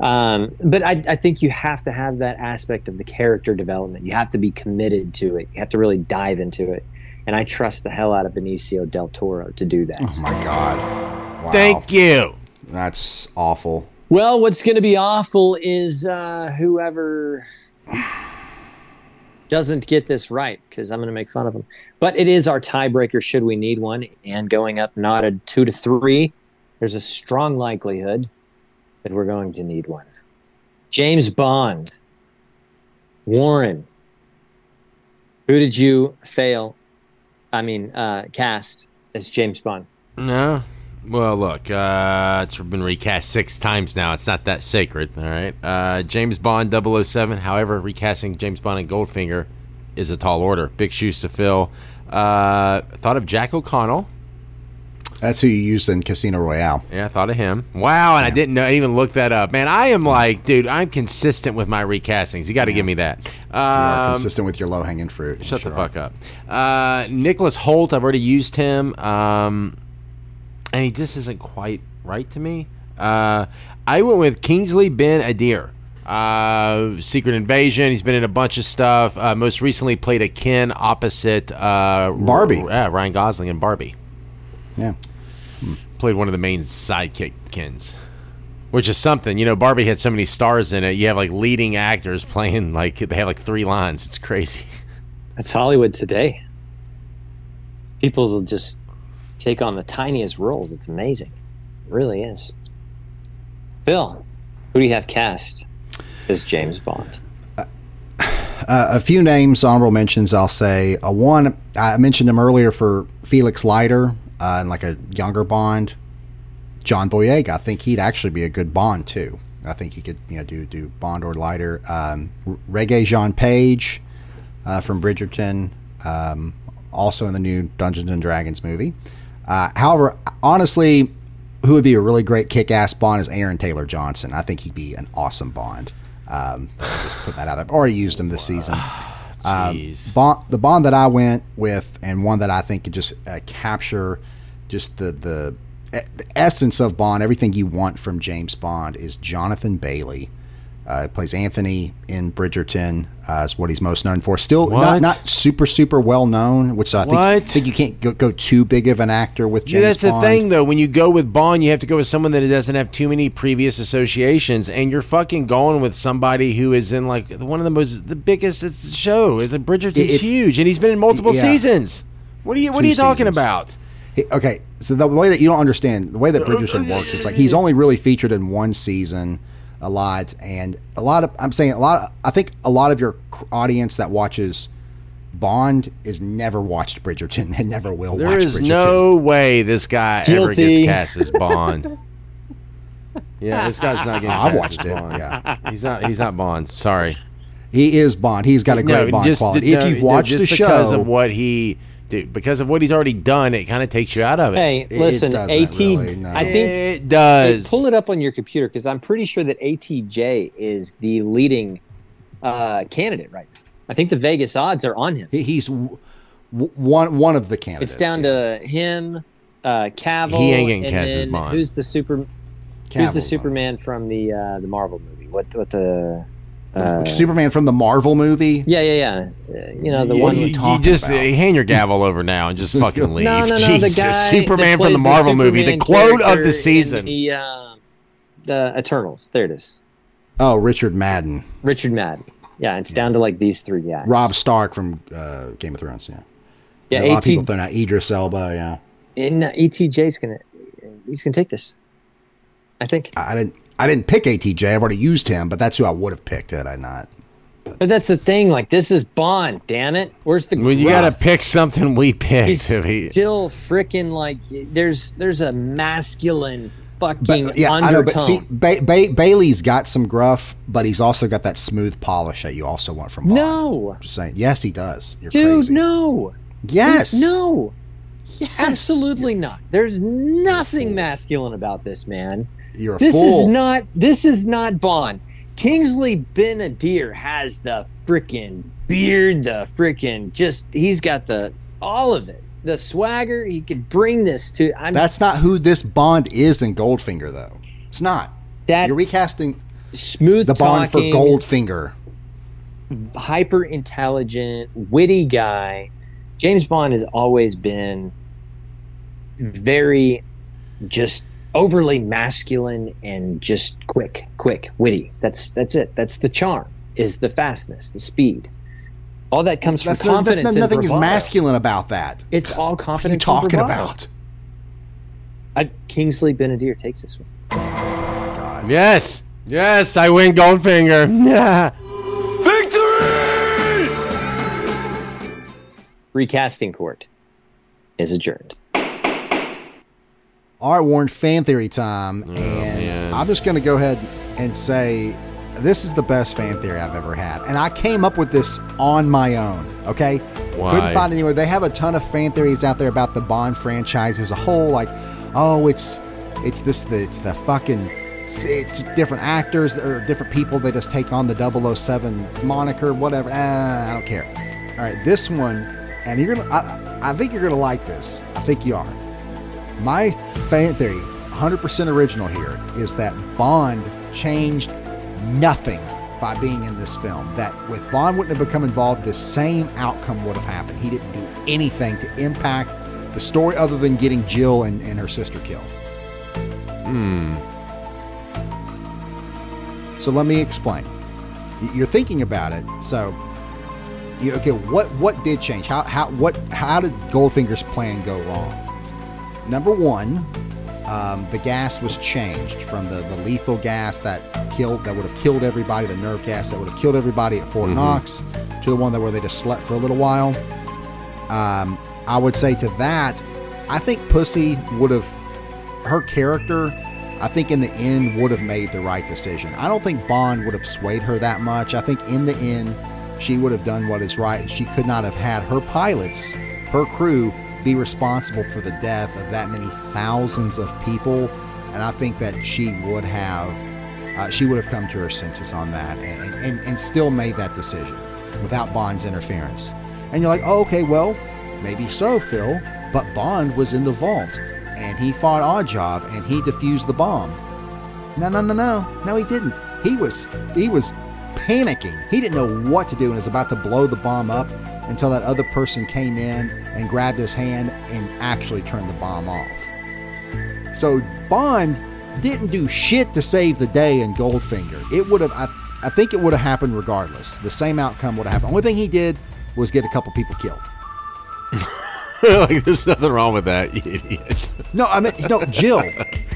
Um, but I, I think you have to have that aspect of the character development. You have to be committed to it. You have to really dive into it. And I trust the hell out of Benicio del Toro to do that. Oh my god. Wow. Thank you. That's awful. Well, what's going to be awful is uh, whoever doesn't get this right, because I'm going to make fun of him. But it is our tiebreaker, should we need one. And going up not a two to three, there's a strong likelihood that we're going to need one. James Bond, Warren, who did you fail? I mean, uh, cast as James Bond. No. Well, look, uh, it's been recast six times now. It's not that sacred, all right? Uh, James Bond 007, however, recasting James Bond and Goldfinger is a tall order. Big shoes to fill. Uh, thought of Jack O'Connell. That's who you used in Casino Royale. Yeah, I thought of him. Wow, and I didn't know, I even look that up. Man, I am like, dude, I'm consistent with my recastings. You got to give me that. Um, consistent with your low hanging fruit. Shut Sure the fuck up. Uh, Nicholas Hoult, I've already used him, um, and he just isn't quite right to me. Uh, I went with Kingsley Ben Adir. Uh, Secret Invasion. He's been in a bunch of stuff. Uh, most recently, played a Ken opposite uh, Barbie. Yeah, Ryan Gosling and Barbie. Yeah. Played one of the main sidekick Kens, which is something. You know, Barbie had so many stars in it. You have like leading actors playing like they have like three lines. It's crazy. That's Hollywood today. People will just take on the tiniest roles. It's amazing. It really is. Bill, who do you have cast as James Bond? Uh, a few names, honorable mentions. I'll say uh, one. I mentioned him earlier for Felix Leiter uh, and like a younger Bond. John Boyega. I think he'd actually be a good Bond too. I think he could, you know, do do Bond or Leiter. Um, Regé-Jean Page uh, from Bridgerton, um, also in the new Dungeons and Dragons movie. Uh, however, honestly, who would be a really great kick-ass Bond is Aaron Taylor Johnson. I think he'd be an awesome Bond. Um, just put that out there. Already used him this season. Um, Bond, the Bond that I went with, and one that I think could just uh, capture just the the the essence of Bond, everything you want from James Bond, is Jonathan Bailey. Uh, he plays Anthony in Bridgerton. Uh, is what he's most known for. Still What? not not super super well known, which I think, I think you can't go, go too big of an actor with James Yeah, that's Bond. the thing, though. When you go with Bond, you have to go with someone that doesn't have too many previous associations, and you're fucking going with somebody who is in like one of the most, the biggest show. Is like Bridgerton's It's- huge, and he's been in multiple Yeah. seasons. What are you What Two are you talking seasons. about? He- okay, so the way that you don't understand the way that Bridgerton works, it's like he's only really featured in one season a lot, and a lot of I'm saying a lot. Of, I think a lot of your audience that watches Bond is never watched Bridgerton and never will There watch is Bridgerton. no way this guy ever gets cast as Bond. yeah, this guy's not getting. I watched as it, Bond. yeah. he's not. He's not Bond. Sorry. He is Bond. He's got a great Bond just- quality. no, if you've no, watched just the because show, of what he, dude, because of what he's already done, it kind of takes you out of it. Hey, listen, it AT. really, no. I think it does. pull it up on your computer because I'm pretty sure that ATJ is the leading uh, candidate right now. I think the Vegas odds are on him. he's w- w- one one of the candidates. It's down yeah. to him, uh, Cavill. He ain't getting and cast as then Bond. Who's the super? who's the Bond. Superman from the uh, the Marvel movie what what the uh, Superman from the Marvel movie. Yeah, yeah, yeah. You know the You- one. you, you just uh, hand your gavel over now and just fucking leave. no, no, no. Jesus. the guy Superman from the Marvel movie, the quote of the season. The, uh, the Eternals. There it is. Oh, Richard Madden, Richard Madden. Yeah, it's down to like these three guys. Robb Stark from uh, Game of Thrones. Yeah, Yeah, a lot of people throwing out Idris Elba. Yeah, and uh, ATJ's gonna he's gonna take this. I think. I didn't. I didn't pick ATJ. I've already used him, but that's who I would have picked had I not. But that's the thing. Like this is Bond. Damn it. Where's the? Well, you got to pick something we picked. He's He- still freaking like there's there's a masculine fucking But, yeah, I know, but see, ba- ba- Bailey's got some gruff, but he's also got that smooth polish that you also want from Bond. no, I'm Just saying. Yes, he does. You're dude, crazy. no. Yes. no. Yes. Absolutely not. There's nothing masculine about this man. You're a This fool. is not. This is not Bond. Kingsley Benadir has the freaking beard, the freaking just. He's got the all of it, the swagger. He could bring this to. I'm That's not who this Bond is in Goldfinger, though. It's not. that You're recasting smooth the Bond for Goldfinger. hyper intelligent, witty guy. James Bond has always been very just overly masculine and just quick, quick, witty. That's that's it. That's the charm. Is the fastness, the speed. All that comes That's, from no, that's confidence. not, and nothing is masculine about that. It's all What are you confidence. and talking about? I, Kingsley Benadir takes this one. Oh yes, yes, I win Goldfinger. Yeah. Victory! Recasting court is adjourned. All right, Warren, fan theory time. Oh, and I'm just going to go ahead and say this is the best fan theory I've ever had. And I came up with this on my own, okay? Why? Couldn't find anywhere. They have a ton of fan theories out there about the Bond franchise as a whole. Like, oh, it's it's this, the, it's the fucking, it's, it's different actors or different people. They just take on the 007 moniker, whatever. Ah, I don't care. All right, this one, and you're gonna, I, I think you're gonna like this. I think you are. My fan theory, 100% original here, is that Bond changed nothing by being in this film. That with Bond wouldn't have become involved, the same outcome would have happened. He didn't do anything to impact the story other than getting Jill and, and her sister killed. Hmm. So let me explain. You're thinking about it. So, you, okay, what what did change? How how what how did Goldfinger's plan go wrong? Number one, um, the gas was changed from the, the lethal gas that killed that would have killed everybody, the nerve gas that would have killed everybody at Fort Mhm. Knox, to the one that where they just slept for a little while. Um, I would say to that, I think Pussy would have her character. I think in the end would have made the right decision. I don't think Bond would have swayed her that much. I think in the end she would have done what is right, and she could not have had her pilots, her crew, be responsible for the death of that many thousands of people. And I think that she would have, uh, she would have come to her senses on that, and, and and still made that decision without Bond's interference. And you're like, oh, okay, well, maybe so, Phil. But Bond was in the vault, and he fought Oddjob, and he defused the bomb. No, no, no, no, no, he didn't. He was he was panicking. He didn't know what to do, and was about to blow the bomb up until that other person came in and grabbed his hand and actually turned the bomb off. So Bond didn't do shit to save the day in Goldfinger. It would have, I, I think it would have happened regardless. The same outcome would have happened. Only thing he did was get a couple people killed. like, there's nothing wrong with that, you idiot. No, I mean, no, Jill.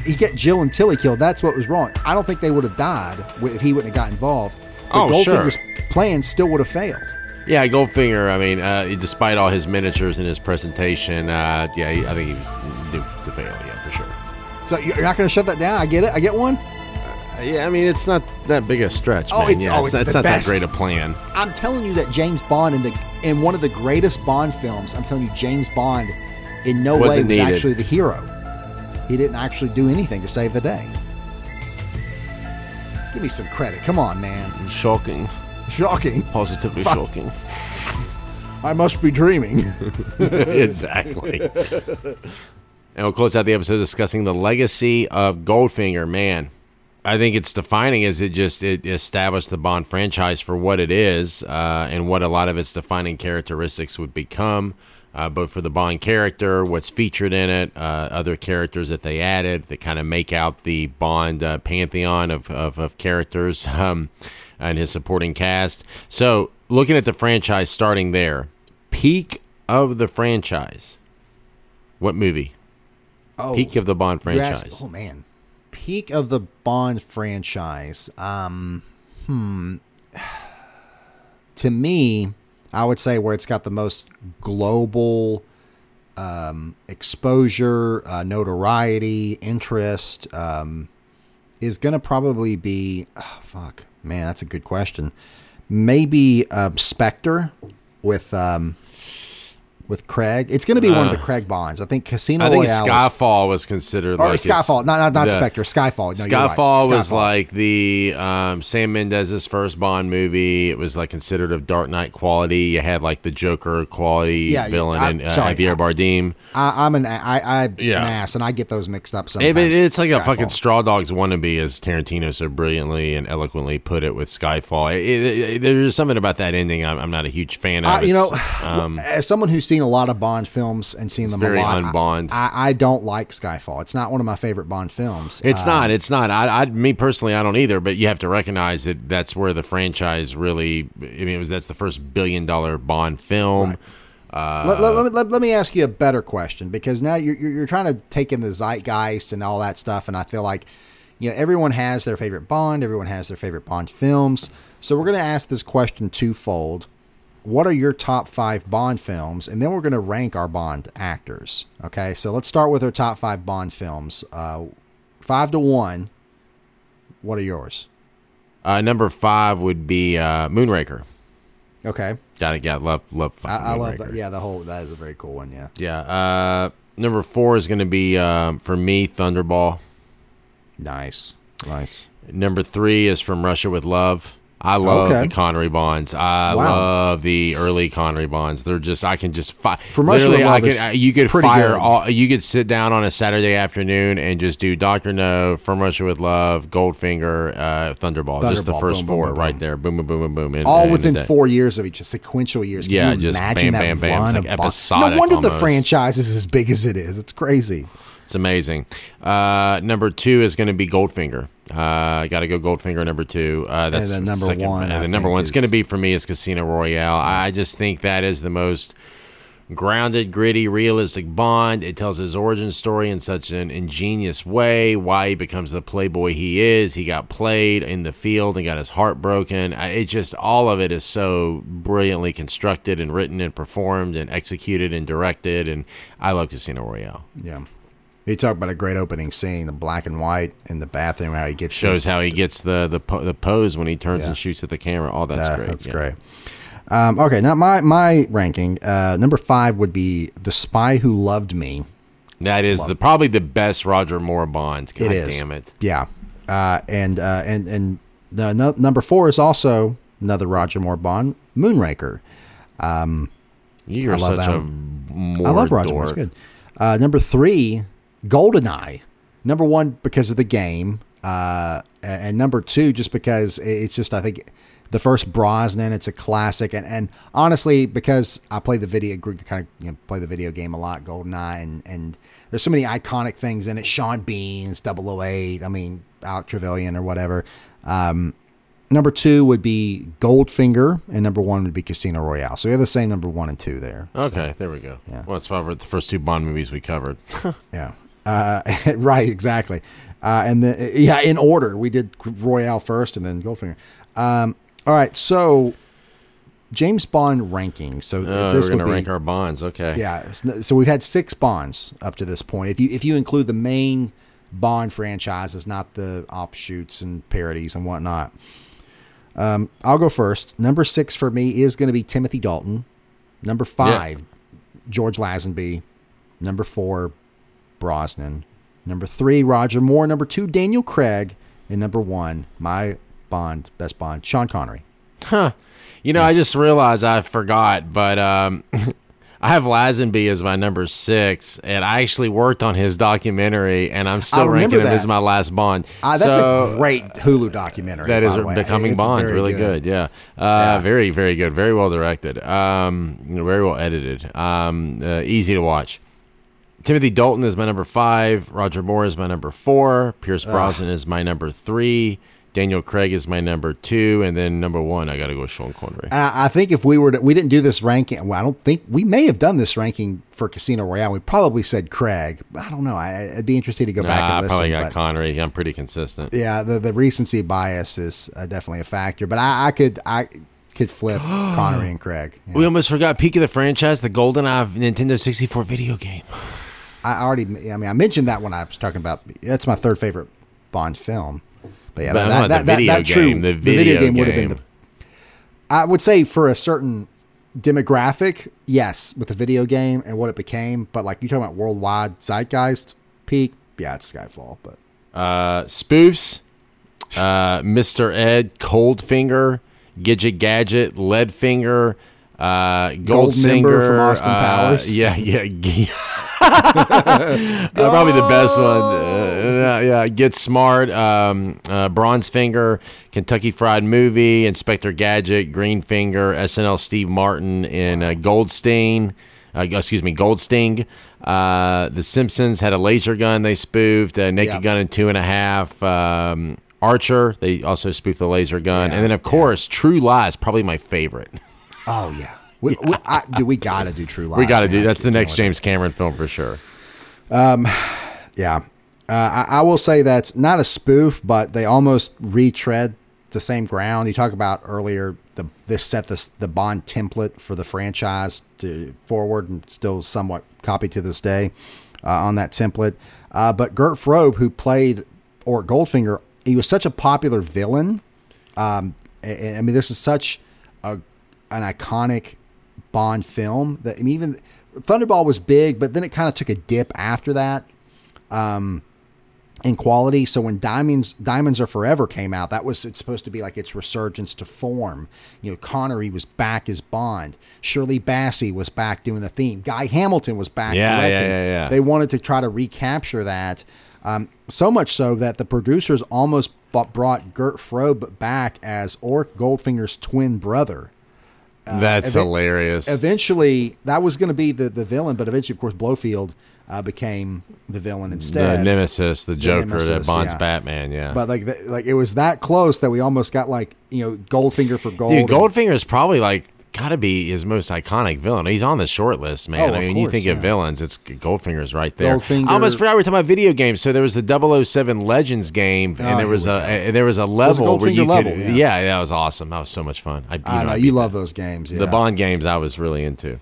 He get Jill and Tilly killed. That's what was wrong. I don't think they would have died if he wouldn't have got involved. But Oh, sure. Goldfinger's plan still would have failed. Yeah, Goldfinger. I mean, uh, despite all his miniatures and his presentation, uh, yeah, I think he was doomed to fail. Yeah, for sure. So you're not going to shut that down? I get it. I get one. Uh, yeah, I mean, it's not that big a stretch. Oh, man. it's- yeah, oh, it's it's the not best. that great a plan. I'm telling you that James Bond in the in one of the greatest Bond films. I'm telling you, James Bond in no way Wasn't was needed. actually the hero. He didn't actually do anything to save the day. Give me some credit. Come on, man. Shocking. Shocking. Positively Fuck. shocking. I must be dreaming. exactly. And we'll close out the episode discussing the legacy of Goldfinger. Man, I think it's defining is it just it established the Bond franchise for what it is uh, and what a lot of its defining characteristics would become. Uh, both for the Bond character, what's featured in it, uh, other characters that they added that kind of make out the Bond uh, pantheon of, of, of characters um, and his supporting cast. So, looking at the franchise starting there, peak of the franchise. What movie? Oh, peak of the Bond asked- franchise. oh man, peak of the Bond franchise. Um, hmm. To me, I would say where it's got the most global um, exposure, uh, notoriety, interest, um, is going to probably be. ah, fuck, man, that's a good question. Maybe uh, Spectre with um, with Craig. It's going to be one of the Uh, Craig Bonds. I think Casino I think Royale. is- Skyfall was considered or like Skyfall, not not, not the- Spectre. Skyfall. No, you're right. Skyfall was Skyfall. like the um, Sam Mendes's first Bond movie. It was like considered of Dark Knight quality. You had like the Joker quality Yeah, villain I- and uh, sorry, Javier I- Bardem. I, I'm an I, I Yeah. an ass, and I get those mixed up sometimes. but it's like a fucking straw dogs wannabe, as Tarantino so brilliantly and eloquently put it with Skyfall. It, it, it- there's something about that ending I'm, I'm not a huge fan of. Uh, you know, um, as someone who's seen a lot of Bond films and seen them very a lot, un-Bond. I, I don't like Skyfall. It's not one of my favorite Bond films. It's Uh, not. It's not. I, I, me personally, I don't either. But you have to recognize that that's where the franchise really. I mean, it was that's the first billion dollar Bond film. Uh, Let, let, let, me- let, let me ask you a better question because now you're, you're you're trying to take in the zeitgeist and all that stuff, and I feel like you know everyone has their favorite Bond, everyone has their favorite Bond films. So we're going to ask this question twofold: What are your top five Bond films, and then we're going to rank our Bond actors. Okay, so let's start with our top five Bond films. Uh, five to one. What are yours? uh, number five would be uh, Moonraker. Okay, Got it. Got love. Love. I, I love that. Yeah, the whole that is a very cool one. Yeah. Yeah. Uh, number four is going to be um, for me Thunderball. Nice. Nice. Number three is from Russia with Love. I love Okay. the Connery Bonds. I Wow. love the early Connery Bonds. They're just I can just fire. From Russia with I Love I- you could fire good. all. You could sit down on a Saturday afternoon and just do Doctor No, From Russia with Love, Goldfinger, uh, Thunderball. Just the first Boom, four boom, right boom. there. Boom, boom, boom, boom, boom. and- all and within four years of each sequential years. Can Yeah, you just imagine bam, that bam, bam. It's like episodic No wonder the franchise is as big as it is. It's crazy. It's amazing. Uh, number two is going to be Goldfinger. Uh, got to go Goldfinger number two. Uh, that's then number second- one, And the number one is- going to be for me is Casino Royale. I just think that is the most grounded, gritty, realistic Bond. It tells his origin story in such an ingenious way. Why he becomes the playboy he is. He got played in the field and got his heart broken. It just all of it is so brilliantly constructed and written and performed and executed and directed. And I love Casino Royale. Yeah. You talk about a great opening scene, the black and white in the bathroom, how he gets shows his- how he gets the the, po- the pose when he turns Yeah. and shoots at the camera. Oh, that's great. That's yeah. great. Um, okay, now my my ranking uh, number five would be The Spy Who Loved Me. That is the probably the best Roger Moore Bond. God It is. damn it. Yeah, uh, and uh, and and the no, number four is also another Roger Moore Bond, Moonraker. Um, You're such a. I love Roger Moore. It's good. Uh, number three, GoldenEye. Number one because of the game, uh, and number two just because it's just I think the first Brosnan. It's a classic, and, and honestly because I play the video kind of you know, play the video game a lot, GoldenEye, and and there's so many iconic things in it. Sean Bean's 008. I mean Alec Trevelyan or whatever. Um, number two would be Goldfinger, and number one would be Casino Royale. So we have the same number one and two there. Okay, there we go. Yeah. Well, it's probably the first two Bond movies we covered. Yeah. Uh, right, exactly. Uh, and the yeah, in order, we did Royale first, and then Goldfinger. Um, all right, so James Bond ranking. So Oh, this we're gonna be rank our bonds. Okay. yeah. So we've had six Bonds up to this point. If you if you include the main Bond franchises, not the offshoots and parodies and whatnot. Um, I'll go first. Number six for me is going to be Timothy Dalton. Number five, George Lazenby. Number four, Brosnan. Number three, Roger Moore. Number two, Daniel Craig. And number one, my Bond, best Bond, Sean Connery. Huh. You know, I just realized I forgot, but um, I, have Lazenby as my number six, and I actually worked on his documentary, and I'm still ranking him as my last Bond. Uh, that's So- a great Hulu documentary. That is by the way. becoming It's Bond. Really good. Yeah. Uh, Very, very good. Very well directed. Um, very well edited. Um, uh, easy to watch. Timothy Dalton is my number five. Roger Moore is my number four. Pierce Ugh. Brosnan is my number three. Daniel Craig is my number two, and then number one, I got to go Sean Connery. I I think if we were to, we didn't do this ranking. Well, I don't think we may have done this ranking for Casino Royale. We probably said Craig. I don't know. I, I'd be interested to go back Nah, and I probably got but- Connery. I'm pretty consistent. yeah, the the recency bias is uh, definitely a factor. But I, I could I could flip Connery and Craig. We almost forgot peak of the franchise, the GoldenEye Nintendo 64 video game. I already. I mean, I mentioned that when I was talking about. That's my third favorite Bond film. But yeah, But that, that, the that, video that true. game, the video video game would have been the. I would say for a certain demographic, yes, with the video game and what it became. But like you talking about worldwide zeitgeist peak, yeah, it's Skyfall. But Uh, spoofs, uh, Mr. Ed, Coldfinger, Gidget Gadget, Leadfinger, uh, Goldmember from Austin uh, Powers. Yeah, yeah. uh, probably the best one. Uh, yeah, Get Smart, um, uh, Bronze Finger, Kentucky Fried Movie, Inspector Gadget, Green Finger, SNL Steve Martin in uh, Goldstein. Uh, excuse me, Goldsting. Uh, the Simpsons had a laser gun they spoofed. Uh, Naked Yeah. Gun in Two and a Half. Um, Archer, they also spoofed the laser gun. and then, of course, True Lies, probably my favorite. oh yeah, we we, I, dude, we got to do True Lies. we got to man. do That's the next. James Cameron film for sure. Um, yeah, uh, I, I will say that's not a spoof, but they almost retread the same ground. You talk about earlier the this set this the Bond template for the franchise to forward and still somewhat copied to this day uh, on that template. Uh, but Gert Frobe, who played or Goldfinger, he was such a popular villain. Um, I, I mean, this is such an iconic Bond film that I mean, even Thunderball was big, but then it kind of took a dip after that um, in quality. So when Diamonds Diamonds Are Forever came out, that was it's supposed to be like its resurgence to form. You know, Connery was back as Bond. Shirley Bassey was back doing the theme. Guy Hamilton was back Yeah, yeah, directing. yeah, yeah. They wanted to try to recapture that. Um, so much so that the producers almost brought Gert Frobe back as Auric Goldfinger's twin brother. That's ev- hilarious. Eventually, that was going to be the, the villain, but eventually, of course, Blofeld uh, became the villain instead. the Nemesis, the Joker, Nemesis, that Bond's yeah. Batman. Yeah. But like, the, like it was that close that we almost got like you know Goldfinger for gold. Dude, Goldfinger is probably like got to be his most iconic villain. He's on the short list, man. Oh, I mean, you course, think of villains, it's Goldfinger's right there. Goldfinger- I almost forgot we were talking about video games. So there was the 007 Legends game, Oh, and there was a and there was a was a level where you level, could, yeah. yeah. that was awesome. That was so much fun. I, I even know I you love that. those games. Yeah. The Bond games I was really into.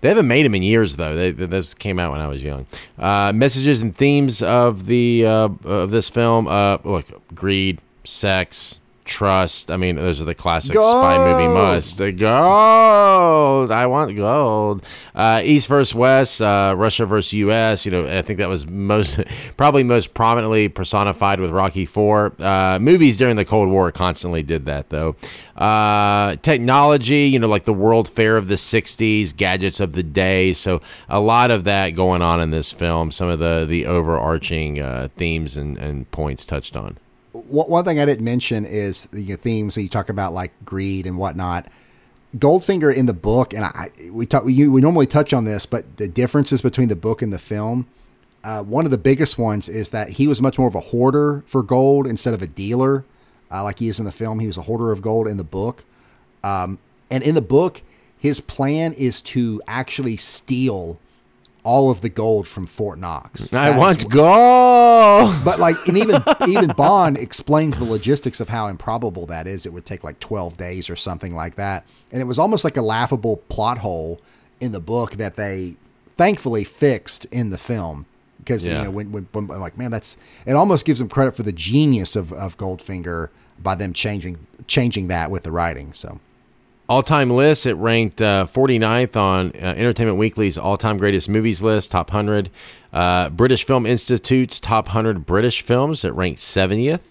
They haven't made them in years though. They, they- those came out when I was young. Uh, messages and themes of the uh, of this film. Uh, look, greed, sex, trust. I mean, those are the classic spy movie Gold! must. The gold. I want gold. Uh, East versus West. Uh, Russia versus U.S. You know, I think that was most probably most prominently personified with Rocky Four. Uh, movies during the Cold War constantly did that though. Uh, technology, you know, like the World Fair of the '60s, gadgets of the day. So a lot of that going on in this film. Some of the the overarching uh, themes and, and points touched on. One thing I didn't mention is the themes that you talk about, like greed and whatnot. Goldfinger in the book, and I we talk we, we normally touch on this, but the differences between the book and the film. Uh, one of the biggest ones is that he was much more of a hoarder for gold instead of a dealer, uh, like he is in the film. He was a hoarder of gold in the book, um, and in the book, his plan is to actually steal all of the gold from Fort Knox. I That want gold. but like, and even even Bond explains the logistics of how improbable that is. It would take like twelve days or something like that, and it was almost like a laughable plot hole in the book that they thankfully fixed in the film. Because Yeah. you know, when, when, when I'm like, man, that's it. Almost gives them credit for the genius of, of Goldfinger by them changing changing that with the writing. So All time list, it ranked uh, 49th on uh, Entertainment Weekly's all time greatest movies list, top 100. Uh, British Film Institute's top 100 British films, it ranked 70th.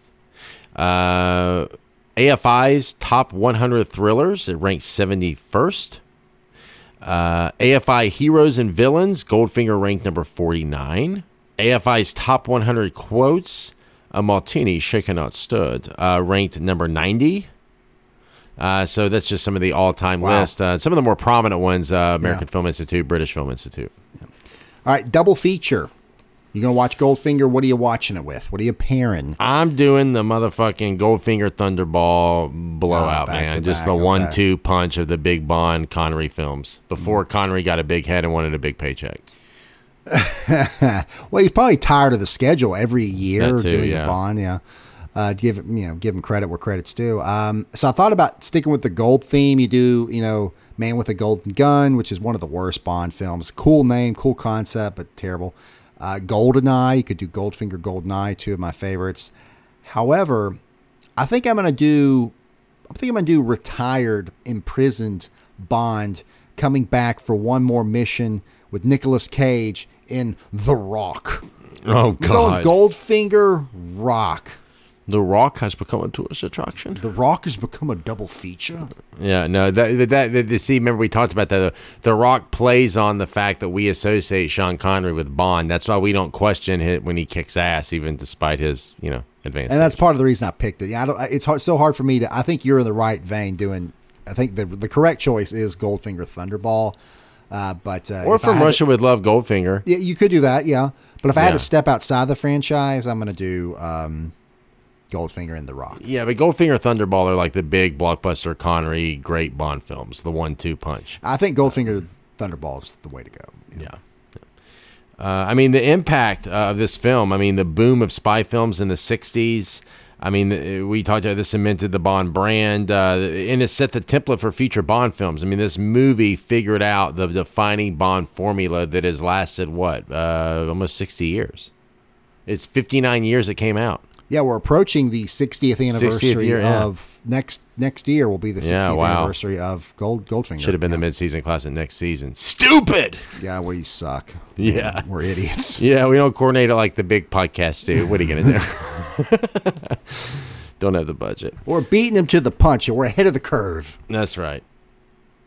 Uh, AFI's top 100 thrillers, it ranked 71st. Uh, AFI Heroes and Villains, Goldfinger ranked number 49. AFI's Top 100 Quotes, A Martini Shaken Not Stood, uh, ranked number 90. Uh, so that's just some of the all-time Wow. list. Uh, some of the more prominent ones: uh, American Film Institute, British Film Institute. All right, double feature. You gonna watch Goldfinger? What are you watching it with? What are you pairing? I'm doing the motherfucking Goldfinger Thunderball blowout, Oh, man. Just back, the one-two punch of the big Bond Connery films before Mm. Connery got a big head and wanted a big paycheck. well, he's probably tired of the schedule every year too, doing yeah. Bond. Yeah, uh, give him you know give him credit where credit's due. Um, so I thought about sticking with the gold theme. You do you know Man with a Golden Gun, which is one of the worst Bond films. Cool name, cool concept, but terrible. Uh, Goldeneye, you could do Goldfinger, Goldeneye, two of my favorites. However, I think I'm gonna do. I think I'm gonna do retired, imprisoned Bond coming back for one more mission with Nicolas Cage in The Rock. Oh God, Goldfinger Rock. The Rock has become a tourist attraction. The Rock has become a double feature. Yeah, no, that that, that, that see, remember we talked about that. The Rock plays on the fact that we associate Sean Connery with Bond. That's why we don't question it when he kicks ass, even despite his you know advanced. And that's part of the reason I picked it. Yeah, I don't. It's hard, so hard for me to. I think you're in the right vein doing. I think the the correct choice is Goldfinger Thunderball. Uh, but uh, or from had to- Russia with Love, Goldfinger. Yeah, you could do that, yeah. But if I had to step outside the franchise, I'm going to do um, Goldfinger and The Rock. Yeah, but Goldfinger, Thunderball are like the big blockbuster Connery great Bond films, the one-two punch. I think Goldfinger Thunderball is the way to go. Yeah. Uh, I mean, the impact uh, of this film, I mean, the boom of spy films in the 60s. I mean, uh, we talked about this cemented the Bond brand uh, and it set the template for future Bond films. I mean, this movie figured out the defining Bond formula that has lasted, what, uh, almost 60 years. It's 59 years it came out. Yeah, we're approaching the 60th anniversary year, yeah. of next next year will be the 60th Yeah, wow. anniversary of Gold Goldfinger. Should have been the mid-season classic next season. Stupid. Yeah, we suck. Yeah. We're idiots. Yeah, we don't coordinate it like the big podcasts do. What are you gonna do? don't have the budget. We're beating them to the punch, and we're ahead of the curve. That's right.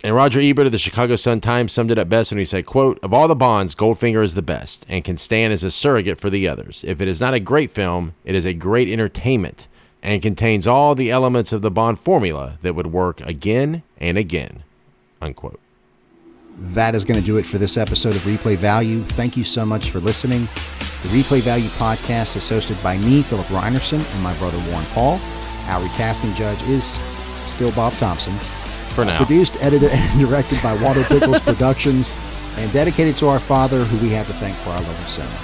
And Roger Ebert of the Chicago Sun Times summed it up best when he said, quote, Of all the Bonds, Goldfinger is the best and can stand as a surrogate for the others. If it is not a great film, it is a great entertainment and contains all the elements of the Bond formula that would work again and again. Unquote. That is going to do it for this episode of Replay Value. Thank you so much for listening. The Replay Value podcast is hosted by me, Philip Reinerson, and my brother Warren Paul. Our recasting judge is still Bob Thompson. For now. Produced, edited, and directed by Waldo Pickles Productions, and dedicated to our father, who we have to thank for our love of cinema.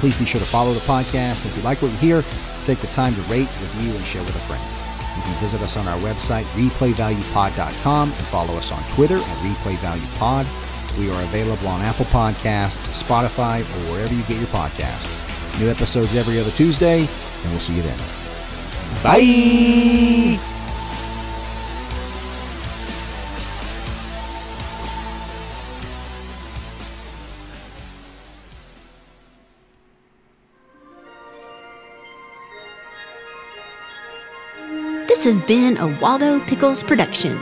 Please be sure to follow the podcast. If you like what you hear, take the time to rate, review, and share with a friend. You can visit us on our website, replayvaluepod.com, and follow us on Twitter at replayvaluepod. We are available on Apple Podcasts, Spotify, or wherever you get your podcasts. New episodes every other Tuesday, and we'll see you then. Bye. This has been a Waldo Pickles production.